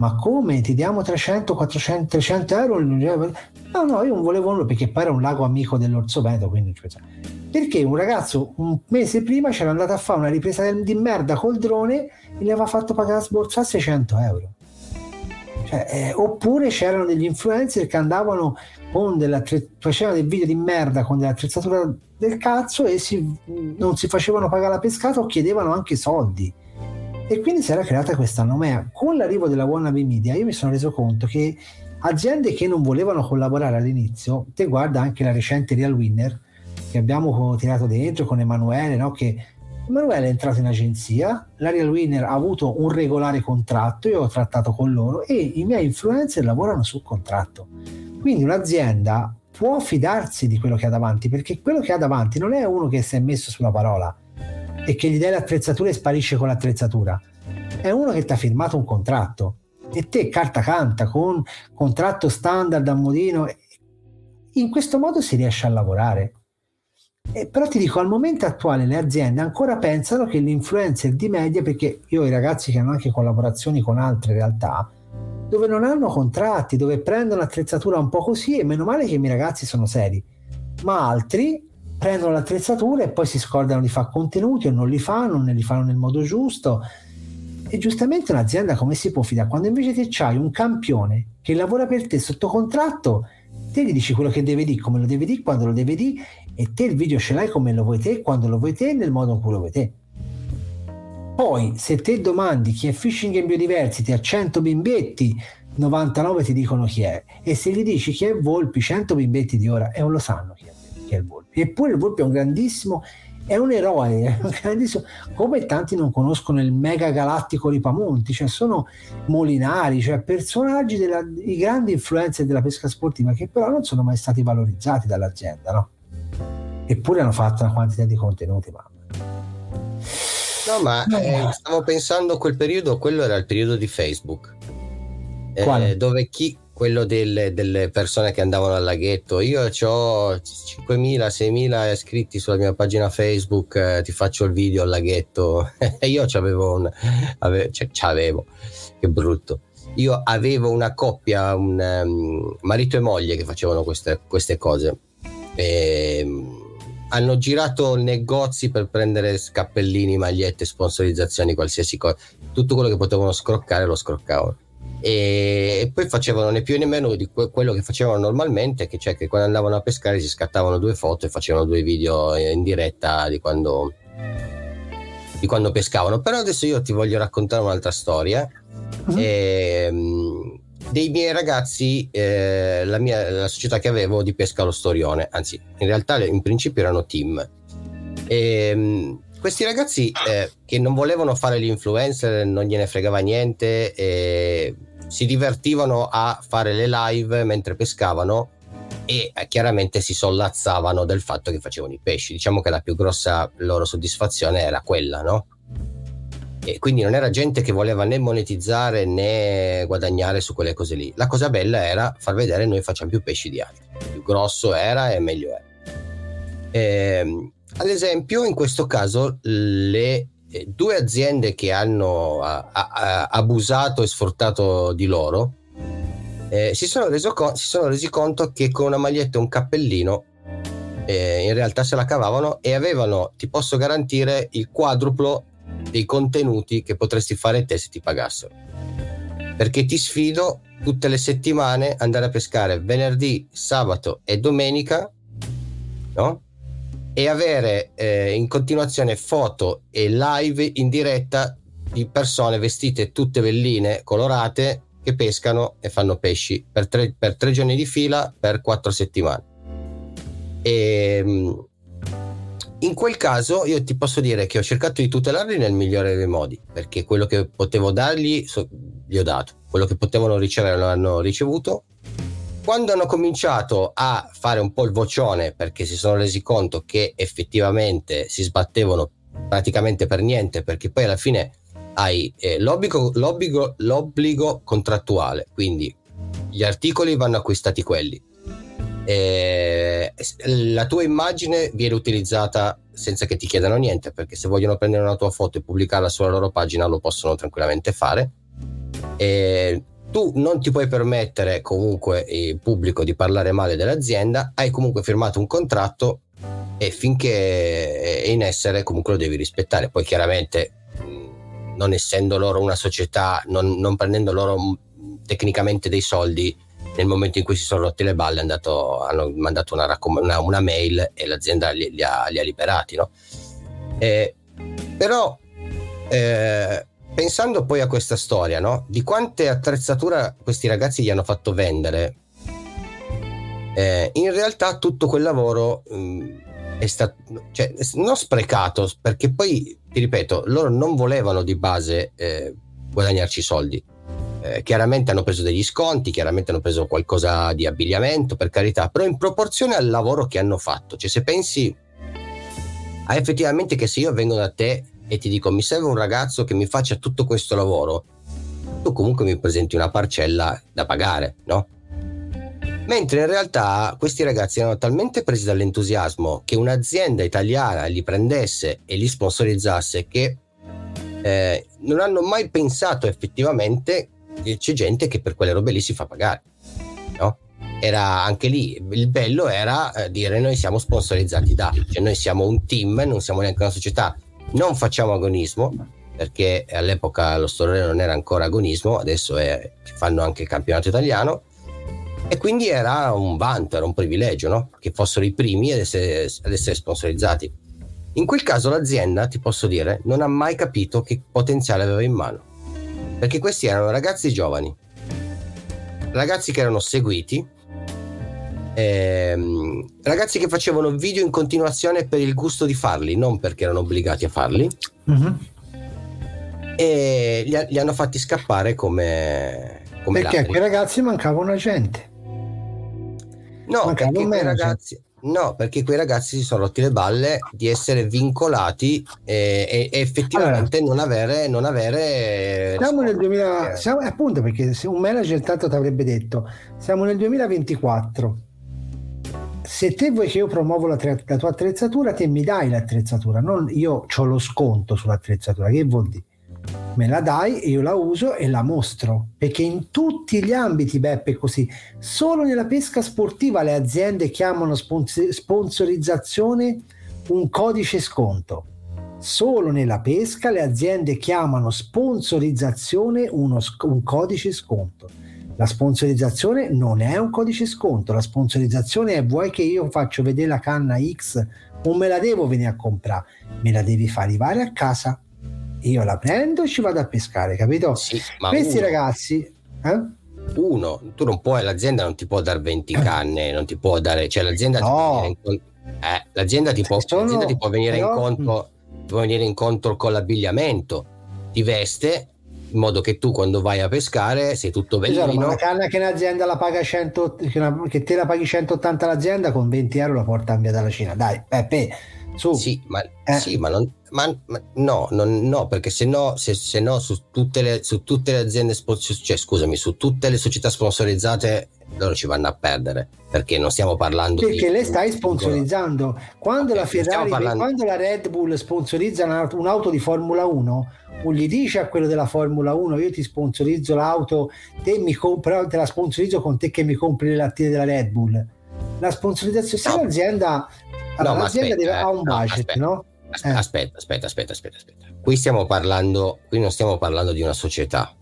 Ma come? Ti diamo 300, 400, 300 euro? No, no, io non volevo nulla perché poi era un lago amico dell'Orso Veneto, quindi non ci pensavo perché un ragazzo un mese prima c'era andato a fare una ripresa di merda col drone e gli aveva fatto pagare la sborsa a 600 euro. Cioè, eh, oppure c'erano degli influencer che andavano con facevano dei video di merda con dell'attrezzatura del cazzo e si, non si facevano pagare la pescata o chiedevano anche soldi. E quindi si era creata questa nomea. Con l'arrivo della wannabe media io mi sono reso conto che aziende che non volevano collaborare all'inizio, te guarda anche la recente Real Winner che abbiamo tirato dentro con Emanuele, no? che Emanuele è entrato in agenzia, la Real Winner ha avuto un regolare contratto, io ho trattato con loro e i miei influencer lavorano sul contratto. Quindi un'azienda può fidarsi di quello che ha davanti, perché quello che ha davanti non è uno che si è messo sulla parola e che gli dai l'attrezzatura e sparisce con l'attrezzatura, è uno che ti ha firmato un contratto e te carta canta con contratto standard a modino. In questo modo si riesce a lavorare. Eh, però ti dico, al momento attuale le aziende ancora pensano che l'influencer di media, perché io ho i ragazzi che hanno anche collaborazioni con altre realtà, dove non hanno contratti, dove prendono l'attrezzatura un po' così e meno male che i miei ragazzi sono seri, ma altri prendono l'attrezzatura e poi si scordano di fare contenuti o non li fanno, non li fanno nel modo giusto. E giustamente un'azienda come si può fidare? Quando invece ti c'hai un campione che lavora per te sotto contratto, te gli dici quello che deve dire, come lo deve dire, quando lo deve dire, e te il video ce l'hai come lo vuoi te, quando lo vuoi te, nel modo in cui lo vuoi te. Poi, se te domandi chi è Fishing in Biodiversity a 100 bimbetti, 99 ti dicono chi è. E se gli dici chi è Volpi, 100 bimbetti di ora, e non lo sanno chi è, il Volpi. Eppure il Volpi è un grandissimo, è un eroe, è un grandissimo, come tanti non conoscono il mega galattico Ripamonti, cioè sono molinari, cioè personaggi, della, i grandi influenze della pesca sportiva che però non sono mai stati valorizzati dall'azienda, no? Eppure hanno fatto una quantità di contenuti, mamma. No, ma eh, stavo pensando a quel periodo, quello era il periodo di Facebook. Eh, dove chi, quello delle, delle, persone che andavano al laghetto, io ho 5.000, 6.000 iscritti sulla mia pagina Facebook, eh, ti faccio il video al laghetto. Io c'avevo un... Ave, cioè, c'avevo, che brutto. Io avevo una coppia, un um, marito e moglie che facevano queste, queste cose. E, um, hanno girato negozi per prendere scappellini, magliette, sponsorizzazioni, qualsiasi cosa. Tutto quello che potevano scroccare lo scroccavano. E, poi facevano né più né meno di que- quello che facevano normalmente, che cioè che quando andavano a pescare si scattavano due foto e facevano due video in diretta di quando, di quando pescavano. Però adesso io ti voglio raccontare un'altra storia. Uh-huh. E, um, dei miei ragazzi, eh, la, mia, la società che avevo di pesca allo storione, anzi in realtà in principio erano team. E, um, questi ragazzi eh, che non volevano fare gli influencer, non gliene fregava niente, eh, si divertivano a fare le live mentre pescavano e eh, chiaramente si sollazzavano del fatto che facevano i pesci. Diciamo che la più grossa loro soddisfazione era quella, no? E quindi non era gente che voleva né monetizzare né guadagnare su quelle cose lì. La cosa bella era far vedere noi facciamo più pesci di altri. Più grosso era e meglio era. E, ehm, ad esempio, in questo caso, le due aziende che hanno a, a, abusato e sfruttato di loro eh, si, sono con- si, sono resi conto che con una maglietta e un cappellino eh, in realtà se la cavavano e avevano, ti posso garantire, il quadruplo dei contenuti che potresti fare te se ti pagassero. Perché ti sfido tutte le settimane andare a pescare venerdì, sabato e domenica, no? E avere eh, in continuazione foto e live in diretta di persone vestite tutte belline, colorate, che pescano e fanno pesci per tre, per tre giorni di fila per quattro settimane. E, ehm, in quel caso io ti posso dire che ho cercato di tutelarli nel migliore dei modi, perché quello che potevo dargli so, gli ho dato, quello che potevano ricevere lo hanno ricevuto. Quando hanno cominciato a fare un po' il vocione perché si sono resi conto che effettivamente si sbattevano praticamente per niente, perché poi alla fine hai eh, l'obbligo, l'obbligo, l'obbligo contrattuale, quindi gli articoli vanno acquistati quelli, eh, la tua immagine viene utilizzata senza che ti chiedano niente, perché se vogliono prendere una tua foto e pubblicarla sulla loro pagina lo possono tranquillamente fare. Eh, tu non ti puoi permettere comunque in pubblico di parlare male dell'azienda, hai comunque firmato un contratto e finché è in essere comunque lo devi rispettare. Poi chiaramente non essendo loro una società, non, non prendendo loro tecnicamente dei soldi, nel momento in cui si sono rotti le balle andato, hanno mandato una, una, una, mail e l'azienda li, li, ha, li ha, liberati. No? Eh, però eh, pensando poi a questa storia, no? di quante attrezzature questi ragazzi gli hanno fatto vendere, eh, in realtà tutto quel lavoro mh, mm, è stato cioè, non sprecato, perché poi ti ripeto, loro non volevano di base eh, guadagnarci soldi. Eh, chiaramente hanno preso degli sconti, chiaramente hanno preso qualcosa di abbigliamento, per carità, però in proporzione al lavoro che hanno fatto, cioè se pensi a effettivamente che se io vengo da te e ti dico mi serve un ragazzo che mi faccia tutto questo lavoro, tu comunque mi presenti una parcella da pagare, no? Mentre in realtà questi ragazzi erano talmente presi dall'entusiasmo che un'azienda italiana li prendesse e li sponsorizzasse che eh, non hanno mai pensato effettivamente che c'è gente che per quelle robe lì si fa pagare. No? Era anche lì, il bello era eh, dire noi siamo sponsorizzati da, cioè noi siamo un team, non siamo neanche una società, non facciamo agonismo, perché all'epoca lo storone non era ancora agonismo, adesso è, fanno anche il campionato italiano, e quindi era un vanto, era un privilegio no? che fossero i primi ad essere, ad essere sponsorizzati. In quel caso l'azienda, ti posso dire, non ha mai capito che potenziale aveva in mano perché questi erano ragazzi giovani, ragazzi che erano seguiti, ehm, ragazzi che facevano video in continuazione per il gusto di farli, non perché erano obbligati a farli. Mm-hmm. E li, li, hanno fatti scappare come... come perché a quei ragazzi mancava un agente. No, mancava perché quei ragazzi No, perché quei ragazzi si sono rotti le balle di essere vincolati e, e, e effettivamente allora, non avere, non avere siamo nel 2000 siamo, appunto perché se un manager tanto ti avrebbe detto siamo nel 2024 se te vuoi che io promuovo la, la tua attrezzatura te mi dai l'attrezzatura non io ho lo sconto sull'attrezzatura che vuol dire me la dai, io la uso e la mostro. Perché in tutti gli ambiti, Beppe, è così. Solo nella pesca sportiva le aziende chiamano sponsorizzazione un codice sconto. Solo nella pesca le aziende chiamano sponsorizzazione uno, un codice sconto. La sponsorizzazione non è un codice sconto, la sponsorizzazione è vuoi che io faccio vedere la canna X o me la devo venire a comprare, me la devi far arrivare a casa io la prendo e ci vado a pescare, capito? Sì, Questi uno, ragazzi... Eh? Uno, tu non puoi, l'azienda non ti può dare 20 canne, non ti può dare, cioè l'azienda no. ti può eh, l'azienda ti può, sono, l'azienda ti può venire però, incontro, può venire incontro con l'abbigliamento, ti veste in modo che tu quando vai a pescare sei tutto bellino. Esatto, una canna che un'azienda la paga 100, che te la paghi 180 l'azienda con 20 euro la porta via dalla Cina. Dai, Peppe, su. Sì, ma, eh. sì, ma non, ma, ma no, non, no, perché se no, se, se no su, tutte le, su tutte le aziende, cioè scusami, su tutte le società sponsorizzate loro ci vanno a perdere perché non stiamo parlando perché di, le stai sponsorizzando quando okay, la Ferrari parlando... quando la Red Bull sponsorizza un'auto di Formula 1 non gli dice a quello della Formula 1 io ti sponsorizzo l'auto te mi comp- però te la sponsorizzo con te che mi compri le lattine della Red Bull la sponsorizzazione se no. l'azienda, allora, no, l'azienda aspetta, deve, eh, ha un budget no, no? Aspetta, eh. aspetta, aspetta, aspetta, aspetta, aspetta. Qui stiamo parlando, qui non stiamo parlando di una società,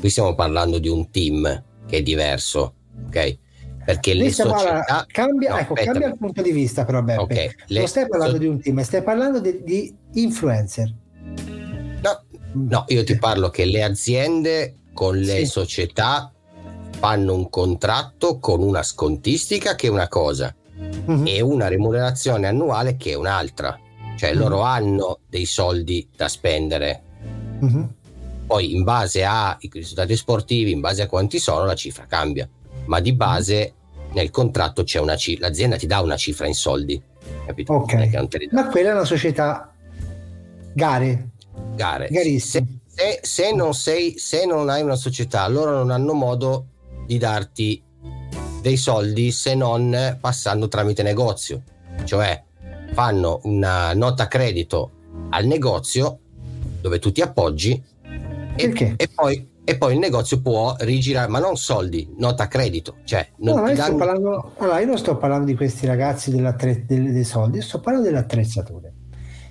qui stiamo parlando di un team che è diverso, ok? Perché le società... Parla, cambia, no, ecco, cambia il punto di vista però Beppe. Okay, non stai parlando so... di un team, stai parlando di, di influencer. No, no, io ti parlo che le aziende con le sì. società fanno un contratto con una scontistica che è una cosa mm-hmm. e una remunerazione annuale che è un'altra cioè mm-hmm. loro hanno dei soldi da spendere. Mm-hmm. Poi in base ai risultati sportivi, in base a quanti sono, la cifra cambia. Ma di base nel contratto c'è una cifra, l'azienda ti dà una cifra in soldi. Capito? Ok. Ma quella è una società gare. Gare. Garissime. Se, se, non sei, se non hai una società, loro non hanno modo di darti dei soldi se non passando tramite negozio. Cioè, fanno una nota credito al negozio dove tu ti appoggi e, e, poi e poi il negozio può rigirare, ma non soldi, nota credito. Cioè, non no, ti danno... parlando... allora, io non sto parlando di questi ragazzi dei, dei soldi, sto parlando delle attrezzature.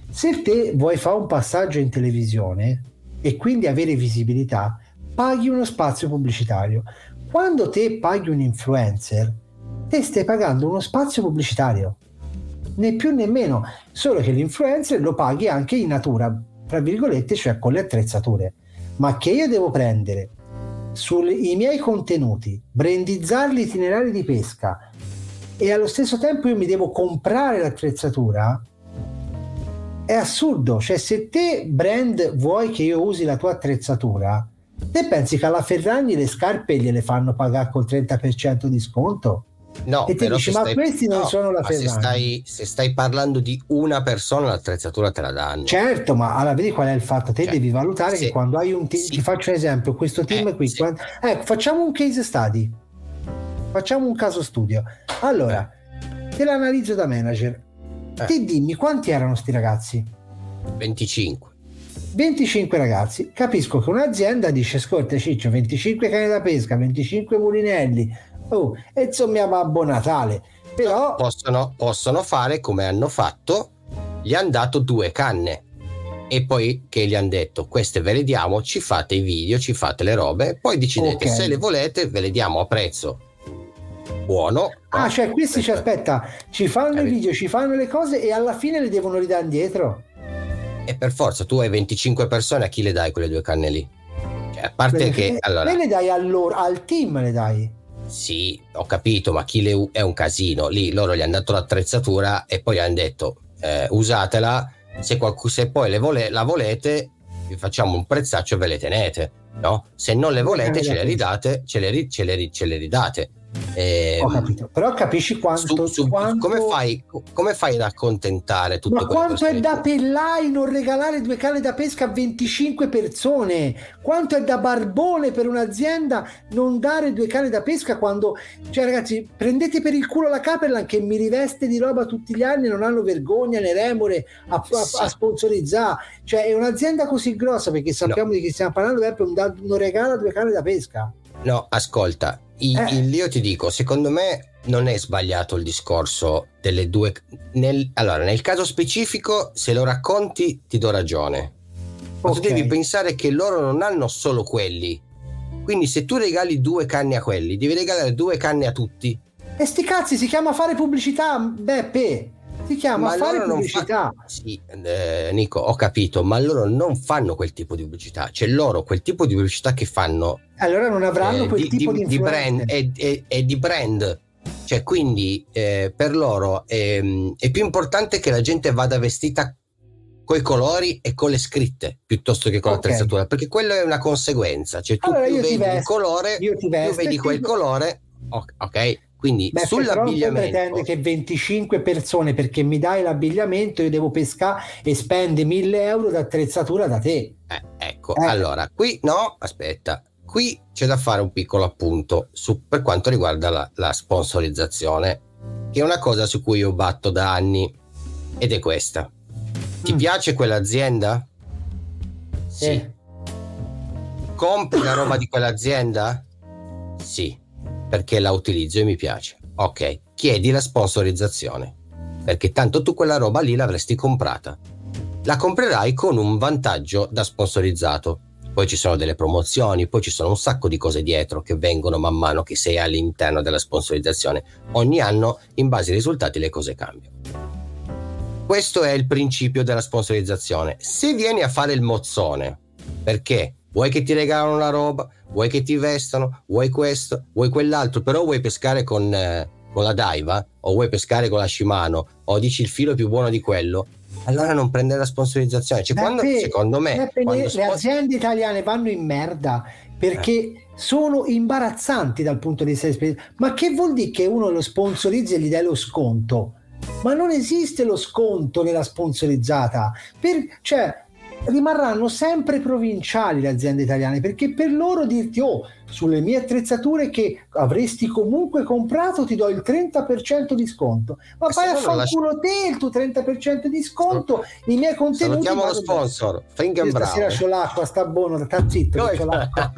Se te vuoi fare un passaggio in televisione e quindi avere visibilità, paghi uno spazio pubblicitario. Quando te paghi un influencer, te stai pagando uno spazio pubblicitario, né più né meno, solo che l'influencer lo paghi anche in natura, tra virgolette, cioè con le attrezzature ma che io devo prendere sui miei contenuti, brandizzare gli itinerari di pesca e allo stesso tempo io mi devo comprare l'attrezzatura, è assurdo. Cioè, se te, brand, vuoi che io usi la tua attrezzatura, te pensi che alla Ferragni le scarpe gliele fanno pagare col 30% di sconto? No, e ti dici, ma stai, questi non no, sono la Ferrari. Se stai, se stai, parlando di una persona, l'attrezzatura te la danno. Certo, ma allora vedi qual è il fatto? Te cioè, devi valutare se, che quando hai un team, sì. ti faccio un esempio, questo team eh, qui, sì. quando, ecco, facciamo un case study, facciamo un caso studio. Allora, eh. te l'analizzo da manager. Eh. Ti dimmi quanti erano sti ragazzi? 25. 25 ragazzi. Capisco che un'azienda dice: Ascolta, Ciccio, 25 cani da pesca, 25 mulinelli, Oh, e insomma Babbo Natale. Però possono, possono fare come hanno fatto, gli hanno dato due canne e poi che gli hanno detto queste ve le diamo, ci fate i video, ci fate le robe, poi decidete okay. se le volete, ve le diamo a prezzo buono. Ah, cioè questi ci aspetta, ci fanno i video, ci fanno le cose e alla fine le devono ridare indietro. E per forza, tu hai 25 persone, a chi le dai quelle due canne lì? Cioè, a parte Beh, che... Allora, le dai a loro, al team le dai. Sì, ho capito, ma chi le, è un casino. Lì loro gli hanno dato l'attrezzatura e poi hanno detto eh, usatela, se, qualcuno, se poi le vole, la volete vi facciamo un prezzaccio e ve le tenete. No? Se non le volete ce le ridate, ce le, ce le, ce le ridate. Eh, Ho capito, però capisci quanto, su, su, quanto... Come, fai, come, fai, ad accontentare tutto Ma quanto è da pellai non regalare due canne da pesca a 25 persone? Quanto è da barbone per un'azienda non dare due canne da pesca quando, cioè ragazzi, prendete per il culo la Caperlan che mi riveste di roba tutti gli anni, non hanno vergogna né remore a, a, a sponsorizzare. Cioè, è un'azienda così grossa perché sappiamo no. di chi stiamo parlando, non regala due canne da pesca. No, ascolta, eh. io ti dico, secondo me non è sbagliato il discorso delle due. Nel, allora, nel caso specifico, se lo racconti, ti do ragione. Ma okay. tu devi pensare che loro non hanno solo quelli. Quindi, se tu regali due canne a quelli, devi regalare due canne a tutti. E sti cazzi si chiama fare pubblicità, Beppe. Si chiama ma fare pubblicità. Fa... Sì, eh, Nico, ho capito, ma loro non fanno quel tipo di pubblicità. Cioè, loro quel tipo di pubblicità che fanno. Allora non avranno eh, quel di, tipo di, di brand. È, è, è, di brand. Cioè, quindi eh, per loro è, è più importante che la gente vada vestita con i colori e con le scritte piuttosto che con okay. l'attrezzatura, perché quello è una conseguenza. Cioè, tu allora, vedi il colore, tu vedi quel colore, ok, quindi Beh, sull'abbigliamento pretende che 25 persone perché mi dai l'abbigliamento io devo pescare e spende 1000 euro d'attrezzatura da te. Eh, ecco, eh. allora qui no, aspetta, qui c'è da fare un piccolo appunto su, per quanto riguarda la, la sponsorizzazione, che è una cosa su cui io batto da anni ed è questa. Ti mm. piace quell'azienda? Sì. Eh. Compri la roba di quell'azienda? Sì perché la utilizzo e mi piace. Ok, chiedi la sponsorizzazione, perché tanto tu quella roba lì l'avresti comprata. La comprerai con un vantaggio da sponsorizzato. Poi ci sono delle promozioni, poi ci sono un sacco di cose dietro che vengono man mano che sei all'interno della sponsorizzazione. Ogni anno, in base ai risultati, le cose cambiano. Questo è il principio della sponsorizzazione. Se vieni a fare il mozzone, perché vuoi che ti regalano la roba, vuoi che ti vestano, vuoi questo, vuoi quell'altro, però vuoi pescare con, eh, con la Daiva o vuoi pescare con la Shimano o dici il filo più buono di quello, allora non prendere la sponsorizzazione. Cioè, quando, secondo me, quando le, sponsor- aziende italiane vanno in merda perché eh. sono imbarazzanti dal punto di vista di Ma che vuol dire che uno lo sponsorizza e gli dai lo sconto? Ma non esiste lo sconto nella sponsorizzata. Per, cioè, rimarranno sempre provinciali le aziende italiane perché per loro dirti oh sulle mie attrezzature che avresti comunque comprato ti do il 30% di sconto. Ma vai a fanculo lasci... te il tuo 30% di sconto so, i miei contenuti salutiamo lo sponsor Fingan Bravo stasera c'ho l'acqua sta buono sta zitto no, c'ho l'acqua.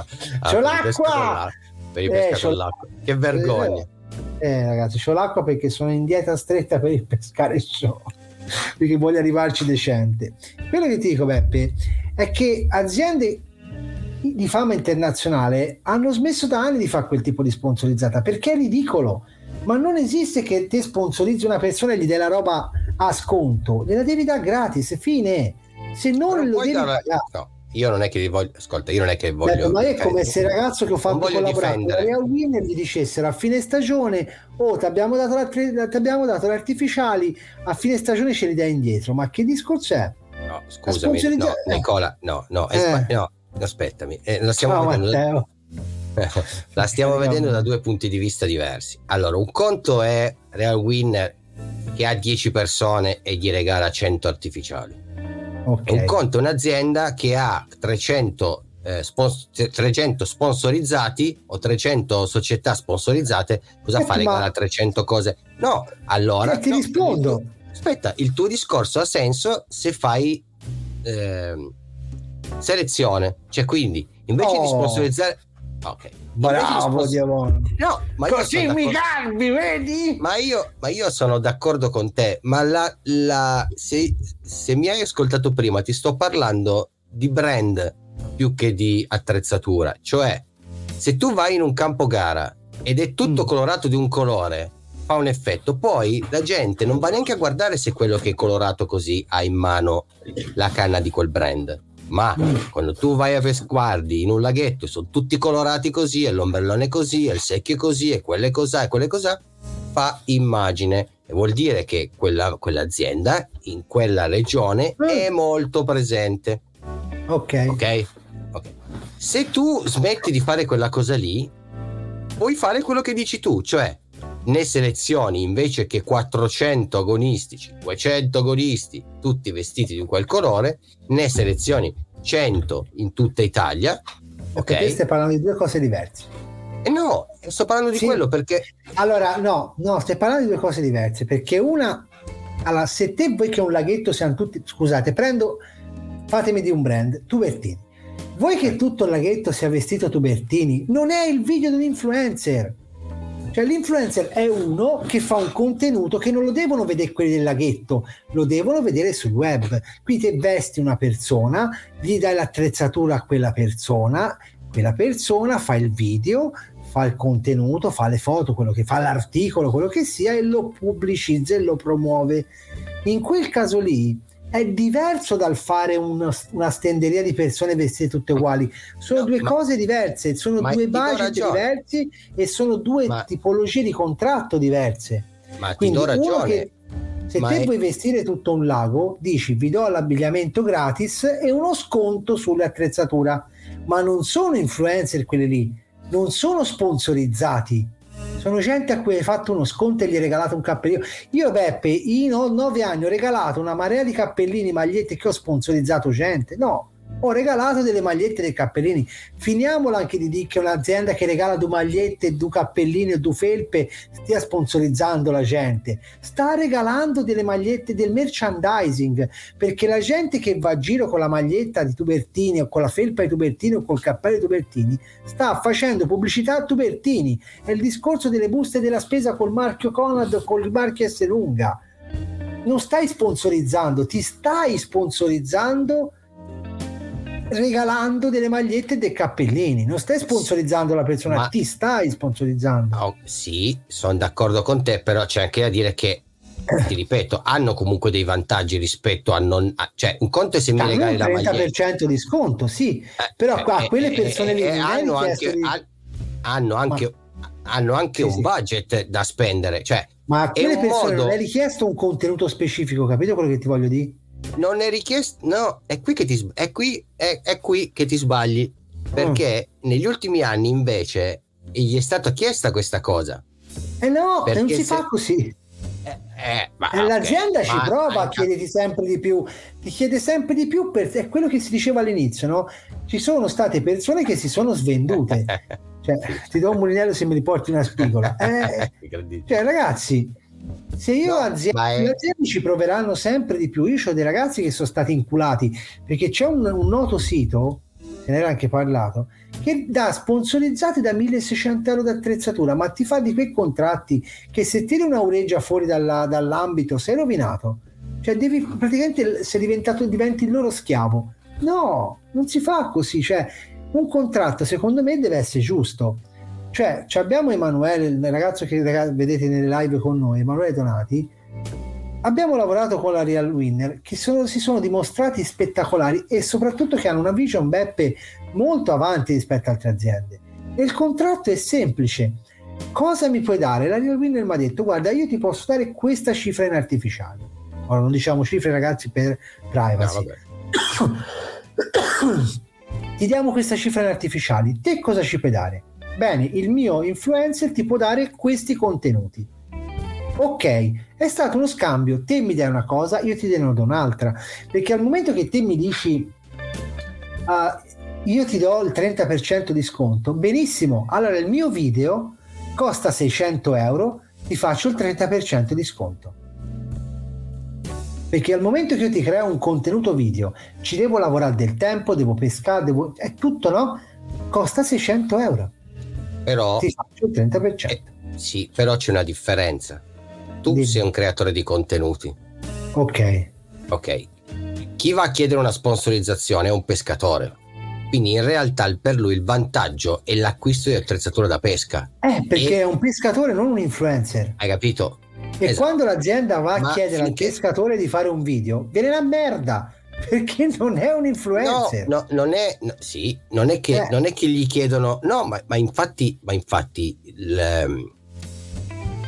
C'ho l'acqua! per i eh, l'acqua che vergogna. Eh, eh ragazzi c'ho l'acqua perché sono in dieta stretta per il pescare show perché voglio arrivarci decente. Quello che ti dico, Beppe, è che aziende di fama internazionale hanno smesso da anni di fare quel tipo di sponsorizzata perché è ridicolo. Ma non esiste che te sponsorizzi una persona e gli dai la roba a sconto, gliela devi dare gratis, fine. Se non, non lo devi dare, no io non è che voglio, ascolta, io non è che voglio. Beh, ma è come se il ragazzo che ho fatto collaborare con Real Winner gli dicessero a fine stagione: Oh, ti abbiamo dato, abbiamo dato le artificiali, a fine stagione ce li dai indietro. Ma che discorso è? No, scusami, no, Nicola, no, no, eh. no aspettami, eh, la stiamo no, vedendo. la stiamo vedendo da due punti di vista diversi. Allora, un conto è Real Winner che ha 10 persone e gli regala 100 artificiali Okay. Un conto è un'azienda che ha 300, eh, spons- 300 sponsorizzati o 300 società sponsorizzate. Cosa Senti, fa? Regala ma... 300 cose? No, allora... ti no, rispondo. Aspetta, il tuo discorso ha senso se fai eh, selezione. Cioè, quindi, invece oh. di sponsorizzare... Ok. Bravo Diavolo. No, ma Così mi garbi, vedi? Ma io, ma io, sono d'accordo con te, ma la, la, se, se mi hai ascoltato prima ti sto parlando di brand più che di attrezzatura. Cioè, se tu vai in un campo gara ed è tutto mm. colorato di un colore, fa un effetto. Poi la gente non va neanche a guardare se quello che è colorato così ha in mano la canna di quel brand ma quando tu vai a guardi in un laghetto e sono tutti colorati così e l'ombrellone così e il secchio così e quelle cos'ha e quelle cos'ha fa immagine. E vuol dire che quella, quell'azienda in quella regione mm. è molto presente. Ok. Ok? Ok. Se tu smetti di fare quella cosa lì puoi fare quello che dici tu cioè ne selezioni invece che 400 agonistici, 200 agonisti, tutti vestiti di quel colore, ne selezioni 100 in tutta Italia. Ok, okay. stai parlando di due cose diverse. Eh no, sto parlando di sì. quello perché... Allora, no, no, stai parlando di due cose diverse, perché una... Allora, se te vuoi che un laghetto siano tutti... Scusate, prendo... Fatemi di un brand, Tubertini. Vuoi che tutto il laghetto sia vestito Tubertini? Non è il video di un influencer cioè l'influencer è uno che fa un contenuto che non lo devono vedere quelli del laghetto, lo devono vedere sul web. Qui te vesti una persona, gli dai l'attrezzatura a quella persona, quella persona fa il video, fa il contenuto, fa le foto, quello che fa l'articolo, quello che sia e lo pubblicizza e lo promuove. In quel caso lì è diverso dal fare una, una stenderia di persone vestite tutte uguali. Sono no, due ma, cose diverse, sono due budget diversi e sono due ma, tipologie di contratto diverse. Ma Quindi ti do ragione. Che, se te è... vuoi vestire tutto un lago, dici vi do l'abbigliamento gratis e uno sconto sulle attrezzature, ma non sono influencer quelli lì, non sono sponsorizzati sono gente a cui hai fatto uno sconto e gli hai regalato un cappellino. Io, Beppe, in nove anni ho regalato una marea di cappellini, magliette che ho sponsorizzato gente. No, ho regalato delle magliette e dei cappellini. Finiamola anche di dire che un'azienda che regala due magliette, due cappellini e due felpe stia sponsorizzando la gente. Sta regalando delle magliette del merchandising perché la gente che va a giro con la maglietta di Tubertini o con la felpa di Tubertini o col cappello di Tubertini sta facendo pubblicità a Tubertini. È il discorso delle buste della spesa col marchio Conad o col marchio S lunga. Non stai sponsorizzando, ti stai sponsorizzando regalando delle magliette e dei cappellini. Non stai sponsorizzando la persona, Ma... ti stai sponsorizzando. Oh, sì, sono d'accordo con te, però c'è anche da dire che ti ripeto, hanno comunque dei vantaggi rispetto a non. A, cioè, un conto è se mi regali la maglietta. 30% di sconto, sì, eh, però qua eh, quelle persone eh, lì hanno anche, di... hanno anche, Ma... hanno anche sì, un sì. budget da spendere. Cioè, Ma a quelle persone modo... non è richiesto un contenuto specifico, capito quello che ti voglio dire? Non è richiesto, no, è qui che ti, è qui, è, è qui che ti sbagli, perché mm. negli ultimi anni invece gli è stata chiesta questa cosa. Eh no, non si se, fa così. Eh, eh, ma, eh, l'azienda ci prova a chiederti sempre di più, ti chiede sempre di più, per, è quello che si diceva all'inizio, no? Ci sono state persone che si sono svendute. cioè, ti do un mulinello se mi riporti una spigola. Eh, cioè, ragazzi, se io no, aziende, è... le aziende ci proveranno sempre di più. Io ho dei ragazzi che sono stati inculati perché c'è un, un noto sito, se ne era anche parlato, che dà sponsorizzati da 1600 euro d'attrezzatura, ma ti fa di quei contratti che se tiri un'aureggia fuori dalla, dall'ambito sei rovinato. Cioè, devi praticamente sei diventato, diventi il loro schiavo. No, non si fa così. Cioè, un contratto secondo me deve essere giusto. Cioè, abbiamo Emanuele, il ragazzo che vedete nelle live con noi, Emanuele Donati. Abbiamo lavorato con la Real Winner che sono, si sono dimostrati spettacolari e soprattutto che hanno una vision Beppe molto avanti rispetto a altre aziende. E il contratto è semplice. Cosa mi puoi dare? La Real Winner mi ha detto: Guarda, io ti posso dare questa cifra in artificiale. Ora non diciamo cifre, ragazzi, per privacy. No, ti diamo questa cifra in artificiali. Te cosa ci puoi dare? Bene, il mio influencer ti può dare questi contenuti. Ok, è stato uno scambio, te mi dai una cosa, io ti do un'altra, perché al momento che te mi dici uh, io ti do il 30% di sconto. Benissimo, allora il mio video costa 600 euro, ti faccio il 30% di sconto. Perché al momento che io ti creo un contenuto video, ci devo lavorare del tempo, devo pescare, devo... è tutto, no? Costa 600 euro. Però... Ti faccio il 30%. Eh, sì, però c'è una differenza. Tu Dimmi. sei un creatore di contenuti. Ok. Ok. Chi va a chiedere una sponsorizzazione è un pescatore quindi in realtà per lui il vantaggio è l'acquisto di attrezzatura da pesca. Eh, perché e... è un pescatore, non un influencer. Hai capito? E esatto. quando l'azienda va a Ma chiedere finché... al pescatore di fare un video, viene una merda perché non è un influencer. No, no non è, no, sì, non è, che, eh. non è che gli chiedono, no, ma, ma infatti, ma infatti il, ehm,